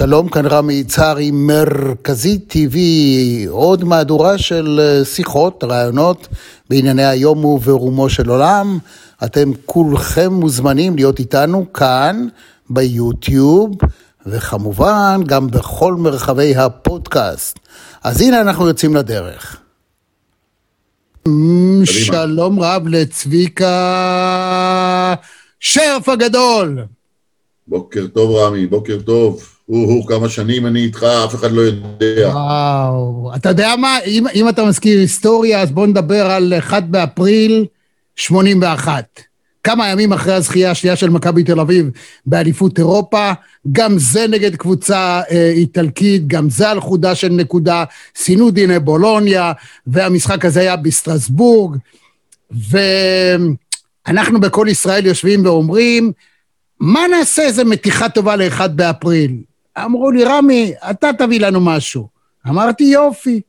שלום, כאן רמי יצהרי, מרכזי TV, עוד מהדורה של אה, שיחות, רעיונות בענייני היום וברומו של עולם. אתם כולכם מוזמנים להיות איתנו כאן ביוטיוב, וכמובן גם בכל מרחבי הפודקאסט. אז הנה אנחנו יוצאים לדרך. שלום רב לצביקה שרף הגדול. בוקר טוב, רמי, בוקר טוב. הו-הו, כמה שנים אני איתך, אף אחד לא יודע. וואו, אתה יודע מה? אם, אם אתה מזכיר היסטוריה, אז בוא נדבר על 1 באפריל 81. כמה ימים אחרי הזכייה השנייה של מכבי תל אביב באליפות אירופה, גם זה נגד קבוצה אה, איטלקית, גם זה על חודה של נקודה, סיינו דיני בולוניה, והמשחק הזה היה בסטרסבורג, ואנחנו בכל ישראל יושבים ואומרים, מה נעשה איזה מתיחה טובה לאחד באפריל? אמרו לי, רמי, אתה תביא לנו משהו. אמרתי, יופי.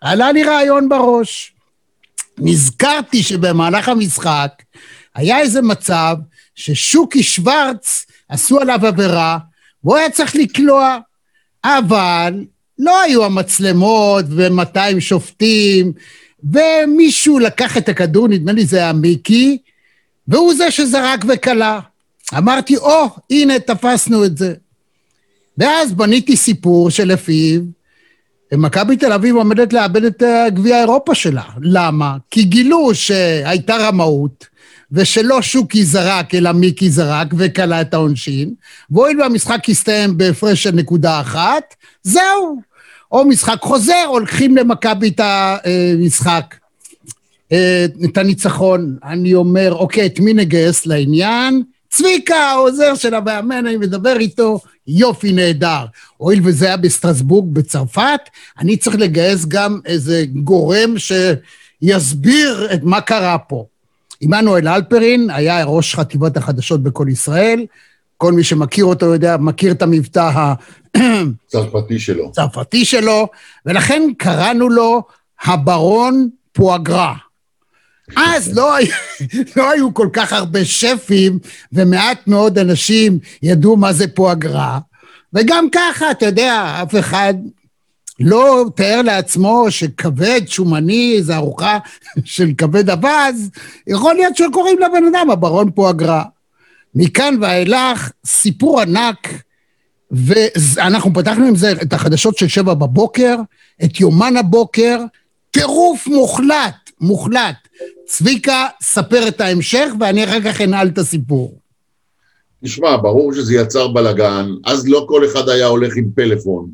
עלה לי רעיון בראש. נזכרתי שבמהלך המשחק היה איזה מצב ששוקי שוורץ עשו עליו עבירה, והוא היה צריך לקלוע, אבל לא היו המצלמות ו-200 שופטים, ומישהו לקח את הכדור, נדמה לי זה היה מיקי, והוא זה שזרק וכלה. אמרתי, או, oh, הנה, תפסנו את זה. ואז בניתי סיפור שלפיו מכבי תל אביב עומדת לאבד את אה, גביע אירופה שלה. למה? כי גילו שהייתה רמאות, ושלא שוקי זרק, אלא מיקי זרק, וכלה את העונשין, והואיל והמשחק הסתיים בהפרש של נקודה אחת, זהו. או משחק חוזר, הולכים למכבי את המשחק, אה, את הניצחון. אני אומר, אוקיי, את מי נגייס לעניין? צביקה, העוזר של המאמן, אני מדבר איתו, יופי נהדר. הואיל וזה היה בסטרסבורג בצרפת, אני צריך לגייס גם איזה גורם שיסביר את מה קרה פה. עמנואל אלפרין היה ראש חטיבת החדשות בכל ישראל, כל מי שמכיר אותו יודע, מכיר את המבטא הצרפתי שלו. צרפתי שלו, ולכן קראנו לו הברון פואגרה. אז לא, לא היו כל כך הרבה שפים, ומעט מאוד אנשים ידעו מה זה פואגרה, וגם ככה, אתה יודע, אף אחד לא תאר לעצמו שכבד שומני זה ארוחה של כבד אווז, יכול להיות שקוראים לבן אדם הברון פואגרה. מכאן ואילך, סיפור ענק, ואנחנו פתחנו עם זה את החדשות של שבע בבוקר, את יומן הבוקר, טירוף מוחלט, מוחלט. צביקה, ספר את ההמשך, ואני אחר כך אנעל את הסיפור. תשמע, ברור שזה יצר בלאגן, אז לא כל אחד היה הולך עם פלאפון,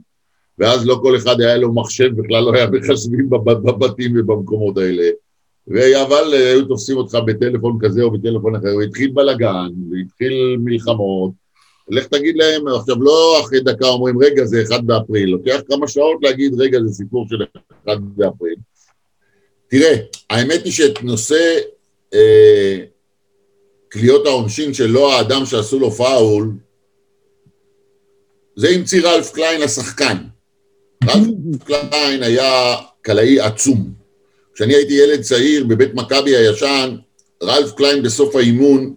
ואז לא כל אחד היה לו מחשב, בכלל לא היה מחשבים בבתים ובמקומות האלה. אבל אה, היו תופסים אותך בטלפון כזה או בטלפון אחר, והתחיל בלאגן, והתחיל מלחמות. לך תגיד להם, עכשיו לא אחרי דקה אומרים, רגע, זה 1 באפריל, לוקח כמה שעות להגיד, רגע, זה סיפור של 1 באפריל. תראה, האמת היא שאת נושא אה, קליעות העונשין של לא האדם שעשו לו פאול, זה המציא רלף קליין השחקן. רלף קליין היה קלעי עצום. כשאני הייתי ילד צעיר בבית מכבי הישן, רלף קליין בסוף האימון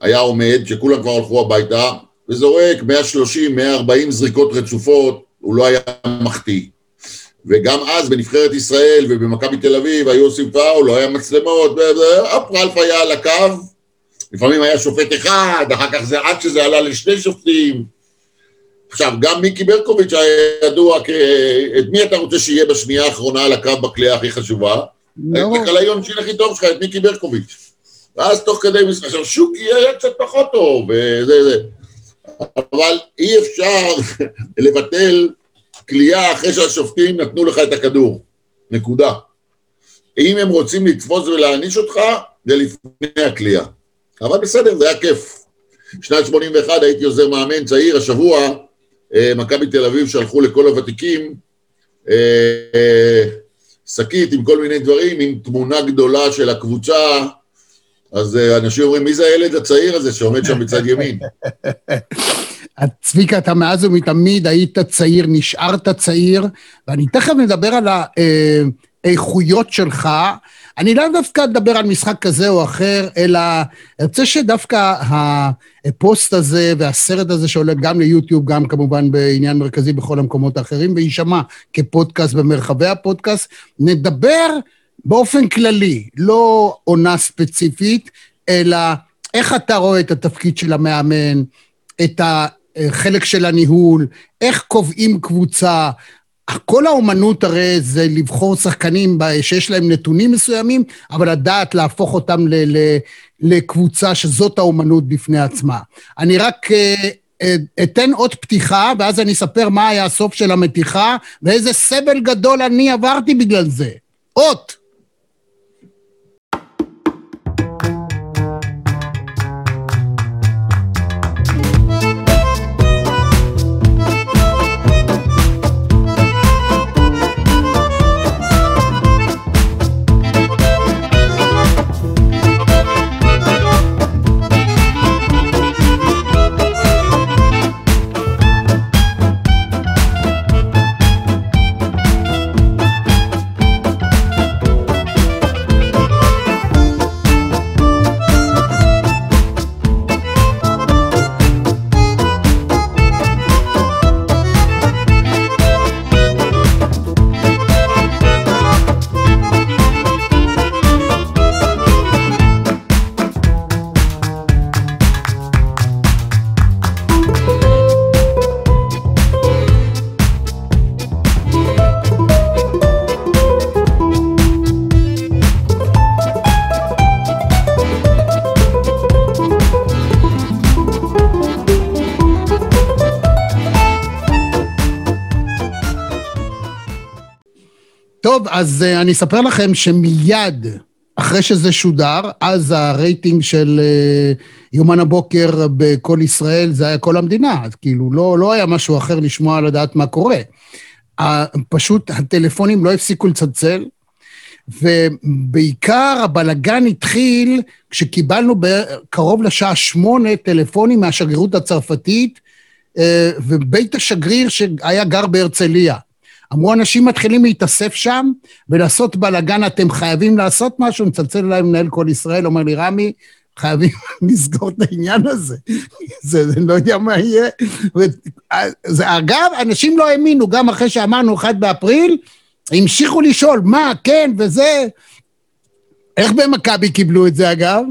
היה עומד, שכולם כבר הלכו הביתה, וזורק 130, 140 זריקות רצופות, הוא לא היה מחטיא. וגם אז בנבחרת ישראל ובמכבי תל אביב היו עושים פאול, לא היה מצלמות, ואפ רלף היה על הקו, לפעמים היה שופט אחד, אחר כך זה עד שזה עלה לשני שופטים. עכשיו, גם מיקי ברקוביץ' היה ידוע כ... את מי אתה רוצה שיהיה בשנייה האחרונה על הקו בקליעה הכי חשובה? לא. את הקלעי עונשין הכי טוב שלך, את מיקי ברקוביץ'. ואז תוך כדי משחק, עכשיו שוקי היה קצת פחות טוב, וזה זה. אבל אי אפשר לבטל כליאה אחרי שהשופטים נתנו לך את הכדור. נקודה. אם הם רוצים לתפוס ולהעניש אותך, זה לפני הכליאה. אבל בסדר, זה היה כיף. שנת 81 הייתי עוזר מאמן צעיר, השבוע אה, מכבי תל אביב שלחו לכל הוותיקים אה, שקית עם כל מיני דברים, עם תמונה גדולה של הקבוצה, אז אה, אנשים אומרים, מי זה הילד הצעיר הזה שעומד שם בצד ימין? צביקה, אתה מאז ומתמיד היית צעיר, נשארת צעיר, ואני תכף מדבר על האיכויות שלך, אני לאו דווקא אדבר על משחק כזה או אחר, אלא אני רוצה שדווקא הפוסט הזה והסרט הזה שעולה גם ליוטיוב, גם כמובן בעניין מרכזי בכל המקומות האחרים, ויישמע כפודקאסט במרחבי הפודקאסט, נדבר באופן כללי, לא עונה ספציפית, אלא איך אתה רואה את התפקיד של המאמן, את החלק של הניהול, איך קובעים קבוצה. כל האומנות הרי זה לבחור שחקנים שיש להם נתונים מסוימים, אבל לדעת להפוך אותם ל- ל- לקבוצה שזאת האומנות בפני עצמה. אני רק אה, אה, אתן עוד פתיחה, ואז אני אספר מה היה הסוף של המתיחה, ואיזה סבל גדול אני עברתי בגלל זה. אות. אז uh, אני אספר לכם שמיד אחרי שזה שודר, אז הרייטינג של uh, יומן הבוקר בכל ישראל זה היה כל המדינה, אז כאילו לא, לא היה משהו אחר לשמוע לדעת מה קורה. פשוט הטלפונים לא הפסיקו לצלצל, ובעיקר הבלגן התחיל כשקיבלנו קרוב לשעה שמונה טלפונים מהשגרירות הצרפתית, uh, ובית השגריר שהיה גר בהרצליה. אמרו, אנשים מתחילים להתאסף שם ולעשות בלאגן, אתם חייבים לעשות משהו, מצלצל אליי מנהל כל ישראל, אומר לי, רמי, חייבים לסגור את העניין הזה. זה, זה לא יודע מה יהיה. זה, אגב, אנשים לא האמינו, גם אחרי שאמרנו 1 באפריל, המשיכו לשאול, מה, כן, וזה. איך במכבי קיבלו את זה, אגב?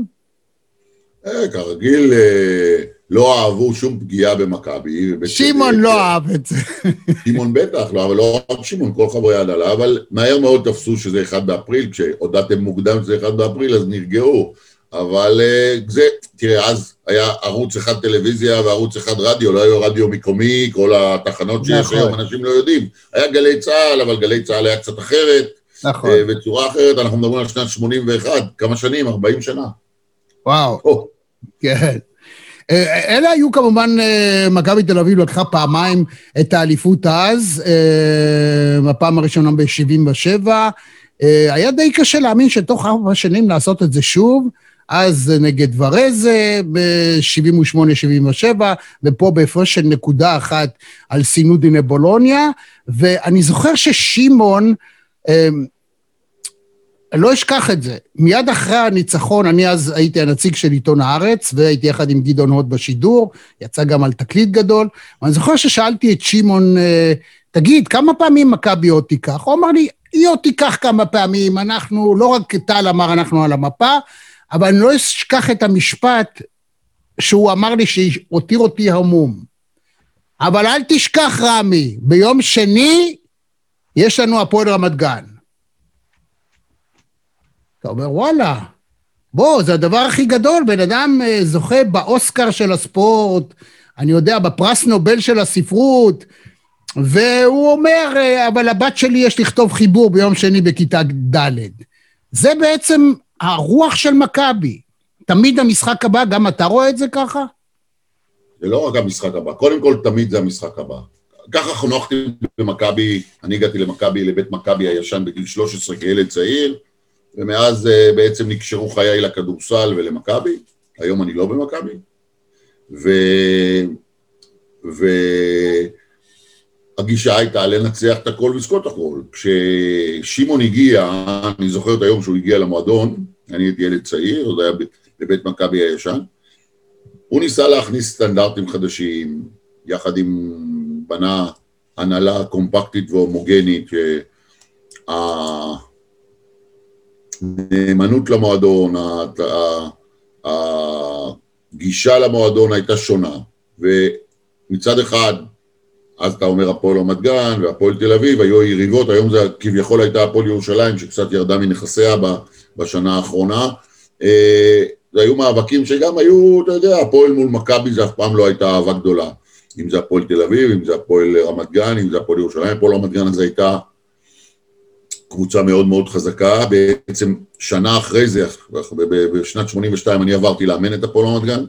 אה, כרגיל, אה, לא אהבו שום פגיעה במכבי. שמעון לא אהב את זה. שמעון בטח, לא, אבל לא רק שמעון, כל חברי ההנהלה, אבל מהר מאוד תפסו שזה 1 באפריל, כשהודעתם מוקדם שזה 1 באפריל אז נרגעו. אבל אה, זה, תראה, אז היה ערוץ אחד טלוויזיה וערוץ אחד רדיו, לא היה רדיו מקומי, כל התחנות שיש נכון. היום, אנשים לא יודעים. היה גלי צה"ל, אבל גלי צה"ל היה קצת אחרת. נכון. אה, בצורה אחרת, אנחנו מדברים על שנת 81, כמה שנים? 40 שנה. וואו. כן. אה, אלה היו כמובן, אה, מכבי תל אביב לקחה פעמיים את האליפות אז, אה, בפעם הראשונה ב-77. היה די קשה להאמין שתוך ארבע שנים לעשות את זה שוב. אז נגד ורזה ב-78-77, ופה בהפרש של נקודה אחת על סינודי נבולוניה. ואני זוכר ששמעון, אני לא אשכח את זה. מיד אחרי הניצחון, אני אז הייתי הנציג של עיתון הארץ, והייתי יחד עם גדעון הוד בשידור, יצא גם על תקליט גדול, ואני זוכר ששאלתי את שמעון, אה, תגיד, כמה פעמים מכבי עוד תיקח? הוא אמר לי, היא עוד תיקח כמה פעמים, אנחנו, לא רק טל אמר אנחנו על המפה, אבל אני לא אשכח את המשפט שהוא אמר לי שהותיר אותי המום. אבל אל תשכח, רמי, ביום שני יש לנו הפועל רמת גן. אתה אומר, וואלה, בוא, זה הדבר הכי גדול, בן אדם אה, זוכה באוסקר של הספורט, אני יודע, בפרס נובל של הספרות, והוא אומר, אה, אבל לבת שלי יש לכתוב חיבור ביום שני בכיתה ד'. זה בעצם הרוח של מכבי. תמיד המשחק הבא, גם אתה רואה את זה ככה? זה לא רק המשחק הבא, קודם כל תמיד זה המשחק הבא. ככה חונכתי במכבי, אני הגעתי למכבי, לבית מכבי הישן בגיל 13 כילד צעיר, ומאז אה, בעצם נקשרו חיי לכדורסל ולמכבי, היום אני לא במכבי, ו... ו... הגישה הייתה לנצח את הכל ולזכות הכל. כששמעון הגיע, אני זוכר את היום שהוא הגיע למועדון, אני הייתי ילד צעיר, זה היה בבית מכבי הישן, הוא ניסה להכניס סטנדרטים חדשים, יחד עם בנה הנהלה קומפקטית והומוגנית, הנאמנות למועדון, הגישה למועדון הייתה שונה, ומצד אחד, אז אתה אומר הפועל רמת גן והפועל תל אביב, היו יריבות, היום זה כביכול הייתה הפועל ירושלים שקצת ירדה מנכסיה בשנה האחרונה. אה, זה היו מאבקים שגם היו, אתה יודע, הפועל מול מכבי זה אף פעם לא הייתה אהבה גדולה. אם זה הפועל תל אביב, אם זה הפועל רמת גן, אם זה הפועל ירושלים, הפועל רמת גן הזה הייתה קבוצה מאוד מאוד חזקה, בעצם שנה אחרי זה, בשנת 82 אני עברתי לאמן את הפועל רמת גן,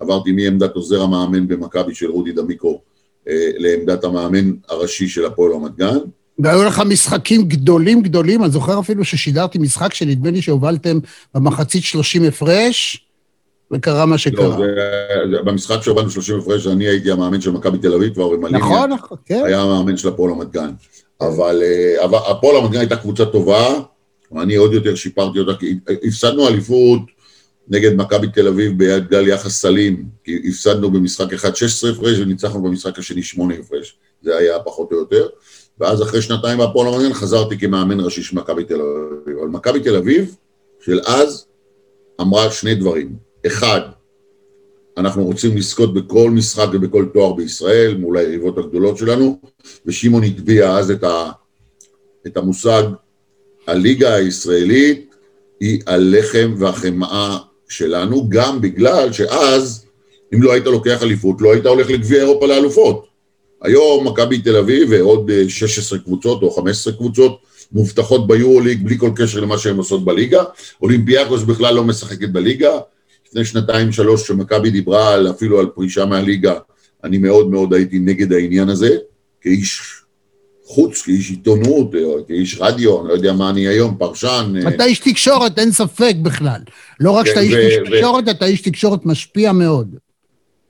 עברתי מעמדת עוזר המאמן במכבי של רודי דמיקו אה, לעמדת המאמן הראשי של הפועל רמת גן. והיו לך משחקים גדולים גדולים, אני זוכר אפילו ששידרתי משחק שנדמה לי שהובלתם במחצית 30 הפרש, וקרה מה שקרה. לא, זה, במשחק שהובלנו 30 הפרש, אני הייתי המאמן של מכבי תל אביב, כבר עם נכון, נכון, כן. היה המאמן של הפועל רמת גן. אבל, הפועל רמת גן הייתה קבוצה טובה, ואני עוד יותר שיפרתי אותה, כי הפסדנו אליפות נגד מכבי תל אביב בגלל יחס סלים, כי הפסדנו במשחק אחד 16 הפרש וניצחנו במשחק השני 8 הפרש, זה היה פחות או יותר. ואז אחרי שנתיים בהפועל רמת גן חזרתי כמאמן ראשי של מכבי תל אביב. אבל מכבי תל אביב של אז אמרה שני דברים. אחד, אנחנו רוצים לזכות בכל משחק ובכל תואר בישראל, מול היריבות הגדולות שלנו, ושמעון הטביע אז את, ה, את המושג, הליגה הישראלית היא הלחם והחמאה שלנו, גם בגלל שאז, אם לא היית לוקח אליפות, לא היית הולך לגביע אירופה לאלופות. היום מכבי תל אביב ועוד 16 קבוצות או 15 קבוצות מובטחות ביורו-ליג בלי כל קשר למה שהן עושות בליגה. אולימפיאקוס בכלל לא משחקת בליגה. לפני שנתיים שלוש כשמכבי דיברה על, אפילו על פרישה מהליגה, אני מאוד מאוד הייתי נגד העניין הזה, כאיש חוץ, כאיש עיתונות, כאיש רדיו, אני לא יודע מה אני היום, פרשן. אתה איש תקשורת, אין ספק בכלל. לא רק שאתה כן, איש תקשורת, אתה איש תקשורת משפיע מאוד.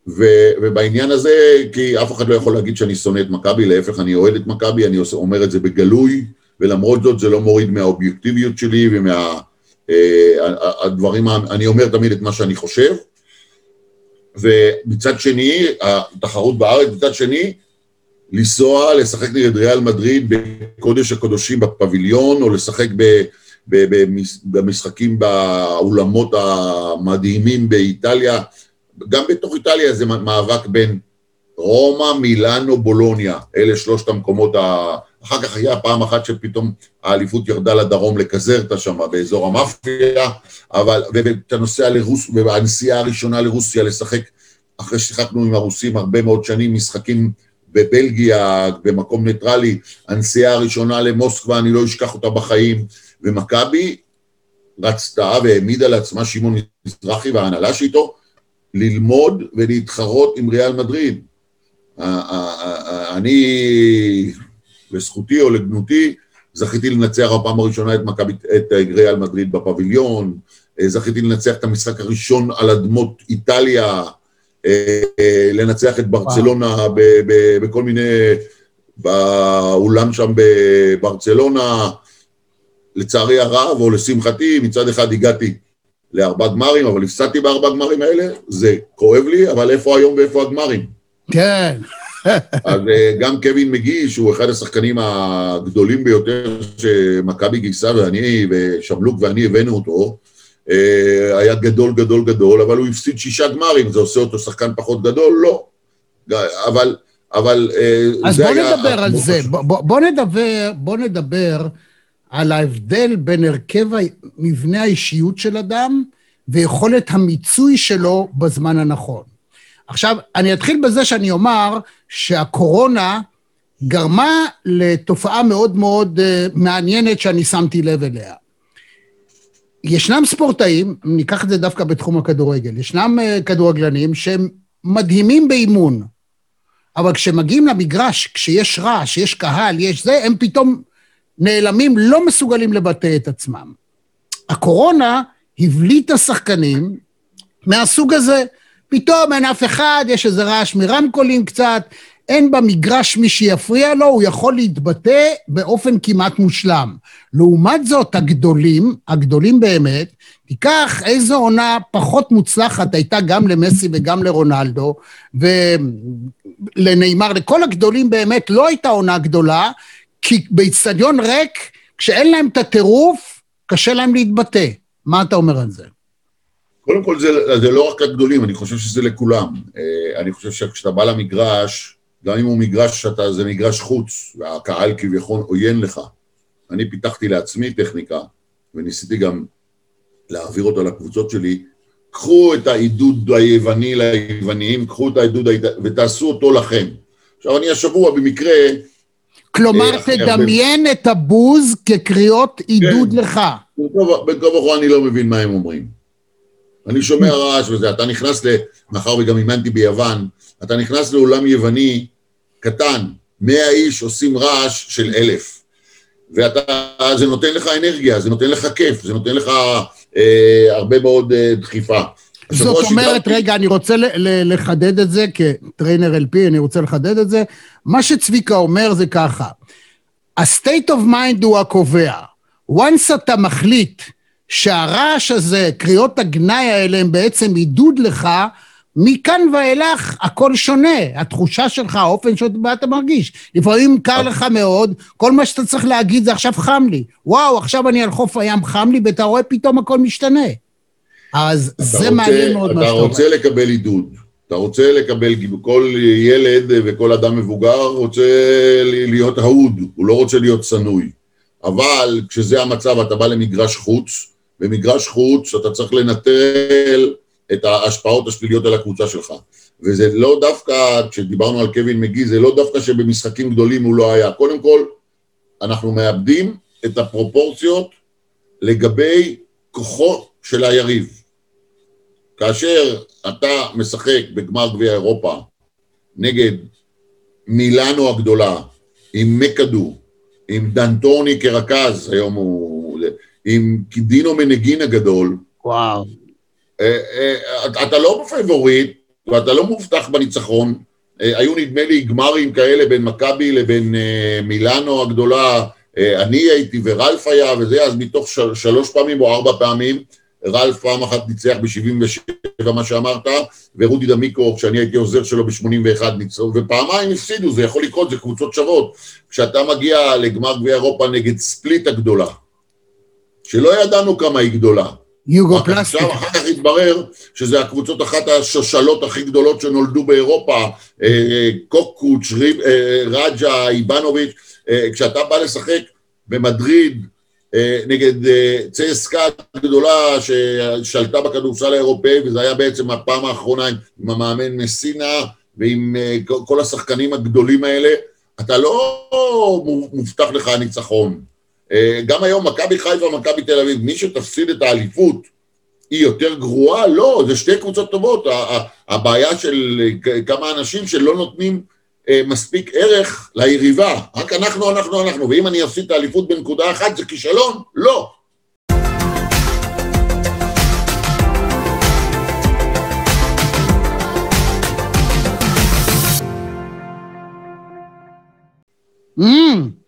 ו- ובעניין הזה, כי אף אחד לא יכול להגיד שאני שונא את מכבי, להפך, אני אוהד את מכבי, אני אומר את זה בגלוי, ולמרות זאת זה לא מוריד מהאובייקטיביות שלי ומהדברים, אה, אני אומר תמיד את מה שאני חושב. ומצד שני, התחרות בארץ, מצד שני, לנסוע, לשחק נגד ריאל מדריד בקודש הקודשים בפביליון, או לשחק ב... במשחקים באולמות המדהימים באיטליה, גם בתוך איטליה זה מאבק בין רומא, מילאנו, בולוניה, אלה שלושת המקומות. אחר כך היה פעם אחת שפתאום האליפות ירדה לדרום לקזרטה שם, באזור המאפיה, אבל, ואתה נוסע לרוס, והנסיעה הראשונה לרוסיה לשחק, אחרי ששיחקנו עם הרוסים הרבה מאוד שנים, משחקים בבלגיה, במקום ניטרלי, הנסיעה הראשונה למוסקבה, אני לא אשכח אותה בחיים, ומכבי רצתה והעמידה לעצמה שמעון מזרחי וההנהלה שאיתו, ללמוד ולהתחרות עם ריאל מדריד. אני, לזכותי או לגנותי, זכיתי לנצח בפעם הראשונה את, מכבי, את ריאל מדריד בפביליון, זכיתי לנצח את המשחק הראשון על אדמות איטליה, לנצח את ברצלונה ב, ב, בכל מיני, באולם שם בברצלונה, לצערי הרב, או לשמחתי, מצד אחד הגעתי לארבע גמרים, אבל הפסדתי בארבע גמרים האלה, זה כואב לי, אבל איפה היום ואיפה הגמרים? כן. אז אה, גם קווין מגי, שהוא אחד השחקנים הגדולים ביותר שמכבי גייסה, ואני ושמלוק ואני הבאנו אותו, אה, היה גדול גדול גדול, אבל הוא הפסיד שישה גמרים, זה עושה אותו שחקן פחות גדול? לא. אבל, אבל אה, אז בוא נדבר על זה, בוא, בוא נדבר, בוא נדבר על ההבדל בין הרכב מבנה האישיות של אדם ויכולת המיצוי שלו בזמן הנכון. עכשיו, אני אתחיל בזה שאני אומר שהקורונה גרמה לתופעה מאוד מאוד uh, מעניינת שאני שמתי לב אליה. ישנם ספורטאים, ניקח את זה דווקא בתחום הכדורגל, ישנם uh, כדורגלנים שהם מדהימים באימון, אבל כשמגיעים למגרש, כשיש רעש, יש קהל, יש זה, הם פתאום נעלמים, לא מסוגלים לבטא את עצמם. הקורונה הבליטה שחקנים מהסוג הזה. פתאום אין אף אחד, יש איזה רעש מרמקולים קצת, אין במגרש מי שיפריע לו, הוא יכול להתבטא באופן כמעט מושלם. לעומת זאת, הגדולים, הגדולים באמת, תיקח איזו עונה פחות מוצלחת הייתה גם למסי וגם לרונלדו, ולנאמר, לכל הגדולים באמת לא הייתה עונה גדולה, כי באיצטדיון ריק, כשאין להם את הטירוף, קשה להם להתבטא. מה אתה אומר על זה? קודם כל, זה, זה לא רק לגדולים, אני חושב שזה לכולם. אה, אני חושב שכשאתה בא למגרש, גם אם הוא מגרש שאתה, זה מגרש חוץ, והקהל כביכול עוין לך. אני פיתחתי לעצמי טכניקה, וניסיתי גם להעביר אותה לקבוצות שלי. קחו את העידוד היווני ליווניים, קחו את העידוד ותעשו אותו לכם. עכשיו, אני השבוע במקרה... כלומר, אה, תדמיין הרבה... את הבוז כקריאות עידוד כן. לך. כה וכה אני לא מבין מה הם אומרים. אני שומע רעש וזה, אתה נכנס ל... מאחר וגם אימנתי ביוון, אתה נכנס לאולם יווני קטן, מאה איש עושים רעש של אלף. ואתה, זה נותן לך אנרגיה, זה נותן לך כיף, זה נותן לך אה, הרבה מאוד אה, דחיפה. זאת אומרת, שגרתי... רגע, אני רוצה לחדד את זה כטריינר LP, אני רוצה לחדד את זה. מה שצביקה אומר זה ככה, ה-state of mind הוא הקובע. once אתה מחליט שהרעש הזה, קריאות הגנאי האלה, הם בעצם עידוד לך, מכאן ואילך הכל שונה, התחושה שלך, האופן שבה אתה מרגיש. לפעמים קר לך מאוד, כל מה שאתה צריך להגיד זה עכשיו חם לי. וואו, עכשיו אני על חוף הים חם לי, ואתה רואה פתאום הכל משתנה. אז זה רוצה, מעניין מאוד מה שאתה אומר. אתה רוצה לקבל עידוד. אתה רוצה לקבל, כל ילד וכל אדם מבוגר רוצה להיות אהוד, הוא לא רוצה להיות שנוי. אבל כשזה המצב, אתה בא למגרש חוץ, במגרש חוץ אתה צריך לנטרל את ההשפעות השליליות על הקבוצה שלך. וזה לא דווקא, כשדיברנו על קווין מגי, זה לא דווקא שבמשחקים גדולים הוא לא היה. קודם כל, אנחנו מאבדים את הפרופורציות לגבי כוחו של היריב. כאשר אתה משחק בגמר גביע אירופה נגד מילאנו הגדולה, עם מקדו, עם דנטוני כרכז, היום הוא... עם דינו מנגין הגדול. וואו. אה, אה, אתה לא בפייבוריט, ואתה לא מובטח בניצחון. אה, היו נדמה לי גמרים כאלה בין מכבי לבין מילאנו הגדולה, אני הייתי ורלף היה וזה, אז מתוך של, שלוש פעמים או ארבע פעמים, רלף פעם אחת ניצח ב-77, מה שאמרת, ורודי דמיקו, כשאני הייתי עוזר שלו ב-81 ניצח, ופעמיים הפסידו, זה יכול לקרות, זה קבוצות שוות. כשאתה מגיע לגמר גביע אירופה נגד ספליט הגדולה, שלא ידענו כמה היא גדולה, יוגופלסטיק. עכשיו אחר כך התברר שזה הקבוצות אחת השושלות הכי גדולות שנולדו באירופה, אה, קוקוץ', אה, רג'ה, איבנוביץ', אה, כשאתה בא לשחק במדריד נגד צסקה גדולה ששלטה בכדורסל האירופאי, וזו היה בעצם הפעם האחרונה עם המאמן מסינה ועם כל השחקנים הגדולים האלה, אתה לא מובטח לך הניצחון. אה, גם היום מכבי חיפה, מכבי תל אביב, מי שתפסיד את האליפות היא יותר גרועה? לא, זה שתי קבוצות טובות. הבעיה של כמה אנשים שלא נותנים אה, מספיק ערך ליריבה. רק אנחנו, אנחנו, אנחנו. ואם אני אפסיד את האליפות בנקודה אחת זה כישלון? לא. Mm.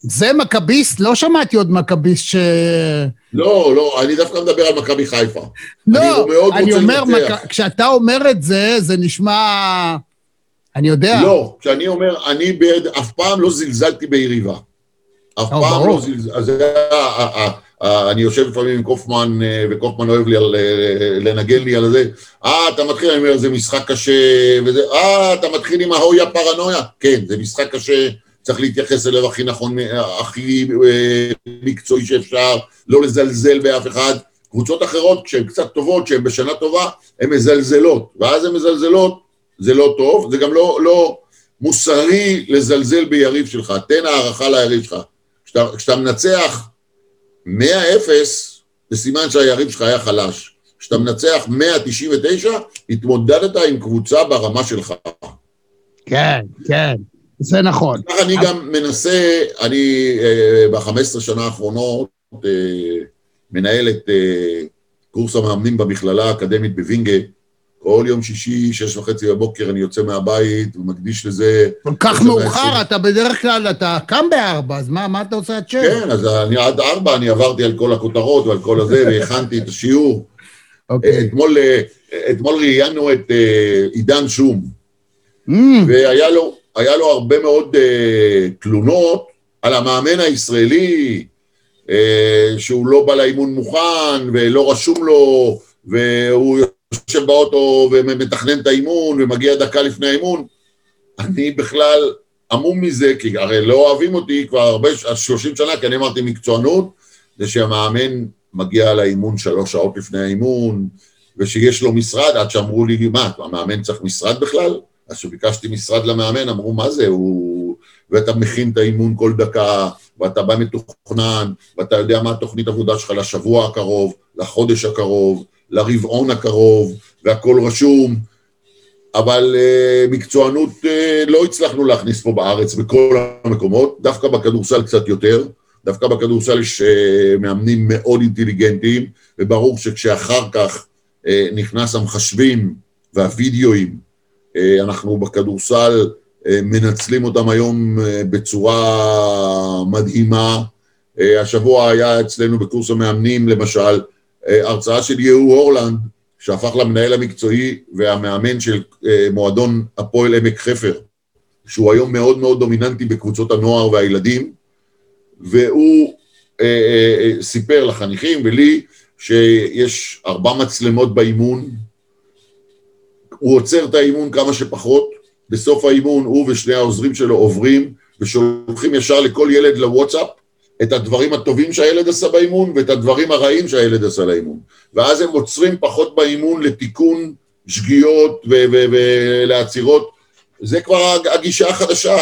זה מכביסט? לא שמעתי עוד מכביסט ש... לא, לא, אני דווקא מדבר על מכבי חיפה. לא, אני, אני אומר, מק... כשאתה אומר את זה, זה נשמע... אני יודע. לא, כשאני אומר, אני בעד, אף פעם לא זלזלתי ביריבה. אף או, פעם ברור. לא זלזלתי. אני יושב לפעמים עם קופמן, אה, וקופמן אוהב לי על, אה, לנגן לי על זה. אה, אתה מתחיל, אני אומר, זה משחק קשה, וזה, אה, אתה מתחיל עם ההויה פרנויה. כן, זה משחק קשה. צריך להתייחס אליו הכי נכון, הכי אה, מקצועי שאפשר, לא לזלזל באף אחד. קבוצות אחרות, כשהן קצת טובות, כשהן בשנה טובה, הן מזלזלות, ואז הן מזלזלות, זה לא טוב, זה גם לא, לא מוסרי לזלזל ביריב שלך, תן הערכה ליריב שלך. כשאתה, כשאתה מנצח 100-0, זה סימן שהיריב שלך היה חלש. כשאתה מנצח 199, התמודדת עם קבוצה ברמה שלך. כן, כן. זה נכון. כך אני גם מנסה, אני אה, ב-15 שנה האחרונות אה, מנהל את אה, קורס המאמנים במכללה האקדמית בווינגה, כל יום שישי, שש וחצי בבוקר, אני יוצא מהבית ומקדיש לזה... כל כך מאוחר, אתה בדרך כלל, אתה קם בארבע, אז מה, מה אתה עושה עד שש? כן, אז אני עד ארבע, אני עברתי על כל הכותרות ועל כל הזה, והכנתי את השיעור. אוקיי. אתמול, אתמול ראיינו את עידן שום, Mm, והיה לו, היה לו הרבה מאוד uh, תלונות על המאמן הישראלי, uh, שהוא לא בא לאימון מוכן ולא רשום לו, והוא יושב באוטו ומתכנן את האימון ומגיע דקה לפני האימון. אני בכלל עמום מזה, כי הרי לא אוהבים אותי כבר הרבה, 30 שנה, כי אני אמרתי מקצוענות, זה שהמאמן מגיע לאימון שלוש שעות לפני האימון, ושיש לו משרד, עד שאמרו לי, מה, המאמן צריך משרד בכלל? אז כשביקשתי משרד למאמן, אמרו, מה זה, הוא... ואתה מכין את האימון כל דקה, ואתה בא מתוכנן, ואתה יודע מה התוכנית עבודה שלך לשבוע הקרוב, לחודש הקרוב, לרבעון הקרוב, והכל רשום, אבל uh, מקצוענות uh, לא הצלחנו להכניס פה בארץ בכל המקומות, דווקא בכדורסל קצת יותר, דווקא בכדורסל יש uh, מאמנים מאוד אינטליגנטים, וברור שכשאחר כך uh, נכנס המחשבים והווידאוים, אנחנו בכדורסל אה, מנצלים אותם היום אה, בצורה מדהימה. השבוע היה אצלנו בקורס המאמנים, למשל, הרצאה של יהוא הורלנד, שהפך למנהל המקצועי והמאמן של מועדון הפועל עמק חפר, שהוא היום מאוד מאוד דומיננטי בקבוצות הנוער והילדים, והוא סיפר לחניכים ולי שיש ארבע מצלמות באימון, הוא עוצר את האימון כמה שפחות, בסוף האימון הוא ושני העוזרים שלו עוברים ושולחים ישר לכל ילד לוואטסאפ את הדברים הטובים שהילד עשה באימון ואת הדברים הרעים שהילד עשה לאימון. ואז הם עוצרים פחות באימון לתיקון שגיאות ולעצירות. זה כבר הגישה החדשה.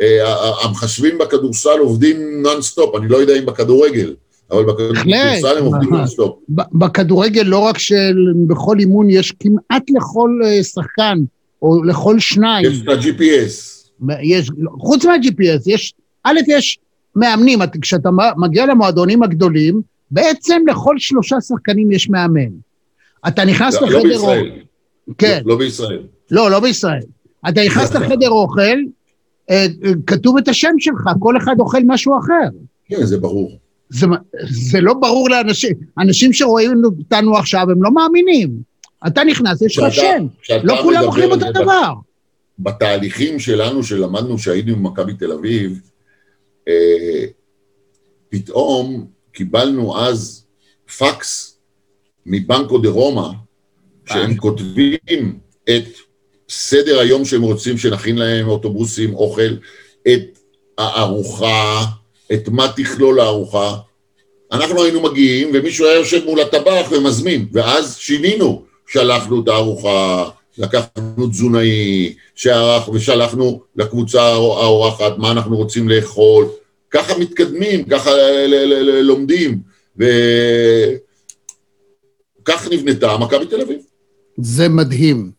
אה, המחשבים בכדורסל עובדים נונסטופ, אני לא יודע אם בכדורגל. אבל נונסטופ. בכדורגל לא רק שבכל אימון יש כמעט לכל אה, שחקן, או לכל שניים. יש את ה-GPS. יש, חוץ מה-GPS, יש, א', יש מאמנים, כשאתה מגיע למועדונים הגדולים, בעצם לכל שלושה שחקנים יש מאמן. אתה נכנס לא, לחדר... לא בישראל. כן. לא, לא בישראל. לא, לא בישראל. אתה נכנס לחדר אוכל, אה, אה, כתוב את השם שלך, כל אחד אוכל משהו אחר. כן, זה ברור. זה, זה לא ברור לאנשים. אנשים שרואים אותנו עכשיו, הם לא מאמינים. אתה נכנס, יש לך שם. לא כולם אוכלים אותו דבר. בתהליכים שלנו, שלמדנו שהיינו במכבי תל אביב, אה, פתאום קיבלנו אז פקס מבנקו דה רומא, שהם כותבים את סדר היום שהם רוצים שנכין להם אוטובוסים, אוכל, את הארוחה, את מה תכלול הארוחה. אנחנו היינו מגיעים ומישהו היה יושב מול הטבח ומזמין, ואז שינינו, שלחנו את הארוחה, לקחנו תזונאי, שערך ושלחנו לקבוצה האורחת מה אנחנו רוצים לאכול, ככה מתקדמים, ככה לומדים, וכך נבנתה מכבי תל אביב. זה מדהים.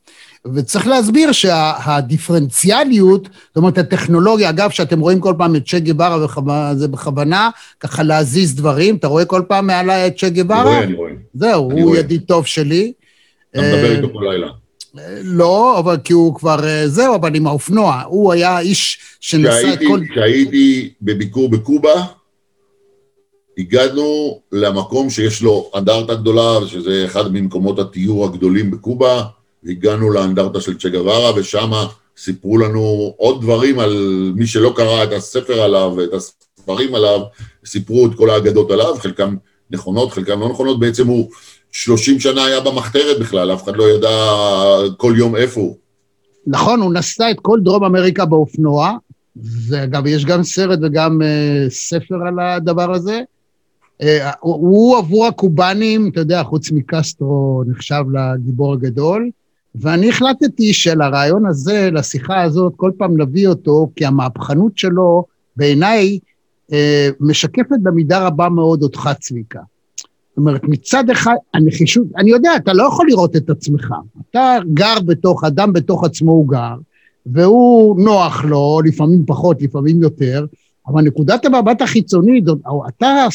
וצריך להסביר שהדיפרנציאליות, זאת אומרת, הטכנולוגיה, אגב, שאתם רואים כל פעם את צ'ה גווארה, זה בכוונה, ככה להזיז דברים, אתה רואה כל פעם מעליי את צ'ה גווארה? אני רואה, אני רואה. זהו, הוא רואה. ידיד טוב שלי. אתה מדבר איתו כל לילה. לא, אבל כי הוא כבר, אה, זהו, אבל עם האופנוע. הוא היה איש שנסע את כל... כשהייתי בביקור בקובה, הגענו למקום שיש לו אנדרטה גדולה, שזה אחד ממקומות התיאור הגדולים בקובה, הגענו לאנדרטה של צ'ה גווארה, ושם סיפרו לנו עוד דברים על מי שלא קרא את הספר עליו ואת הספרים עליו, סיפרו את כל האגדות עליו, חלקם נכונות, חלקם לא נכונות, בעצם הוא 30 שנה היה במחתרת בכלל, אף אחד לא ידע כל יום איפה הוא. נכון, הוא נסע את כל דרום אמריקה באופנוע, ואגב, יש גם סרט וגם uh, ספר על הדבר הזה. Uh, הוא עבור הקובנים, אתה יודע, חוץ מקסטרו, נחשב לגיבור הגדול. ואני החלטתי שלרעיון הזה, לשיחה הזאת, כל פעם נביא אותו, כי המהפכנות שלו, בעיניי, אה, משקפת במידה רבה מאוד אותך, צביקה. זאת אומרת, מצד אחד, הנחישות, אני יודע, אתה לא יכול לראות את עצמך. אתה גר בתוך, אדם בתוך עצמו הוא גר, והוא נוח לו, לפעמים פחות, לפעמים יותר, אבל נקודת המבט החיצונית, אתה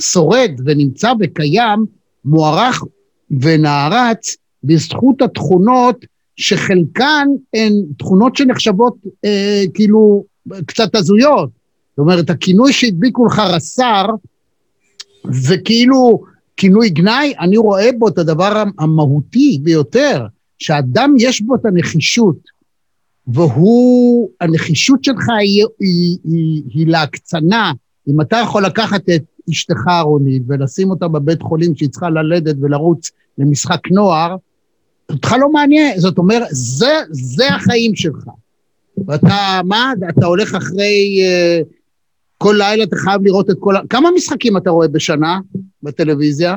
שורד ונמצא וקיים, מוערך ונערץ בזכות התכונות שחלקן הן תכונות שנחשבות אה, כאילו קצת הזויות. זאת אומרת, הכינוי שהדביקו לך רס"ר, זה כאילו כינוי גנאי, אני רואה בו את הדבר המהותי ביותר, שאדם יש בו את הנחישות, והוא, הנחישות שלך היא, היא, היא, היא להקצנה. אם אתה יכול לקחת את אשתך רונית ולשים אותה בבית חולים שהיא צריכה ללדת ולרוץ למשחק נוער, אותך לא מעניין, זאת אומרת, זה, זה החיים שלך. ואתה, מה, אתה הולך אחרי, uh, כל לילה אתה חייב לראות את כל ה... כמה משחקים אתה רואה בשנה בטלוויזיה?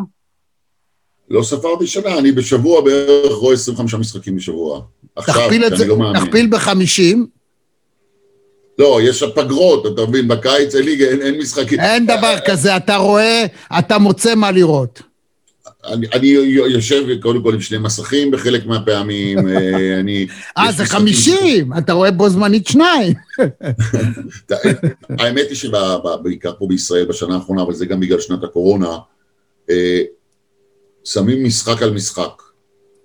לא ספרתי שנה, אני בשבוע בערך רואה 25 משחקים בשבוע. עכשיו, תכפיל זה, לא מאמין. תכפיל ב-50. לא, יש הפגרות, אתה מבין, בקיץ הליגה אין, אין משחקים. אין דבר כזה, אתה רואה, אתה מוצא מה לראות. אני, אני יושב קודם כל עם שני מסכים בחלק מהפעמים, אה, אני... אה, זה חמישים, אתה רואה בו זמנית שניים. האמת היא שבעיקר פה בישראל בשנה האחרונה, אבל זה גם בגלל שנת הקורונה, אה, שמים משחק על משחק.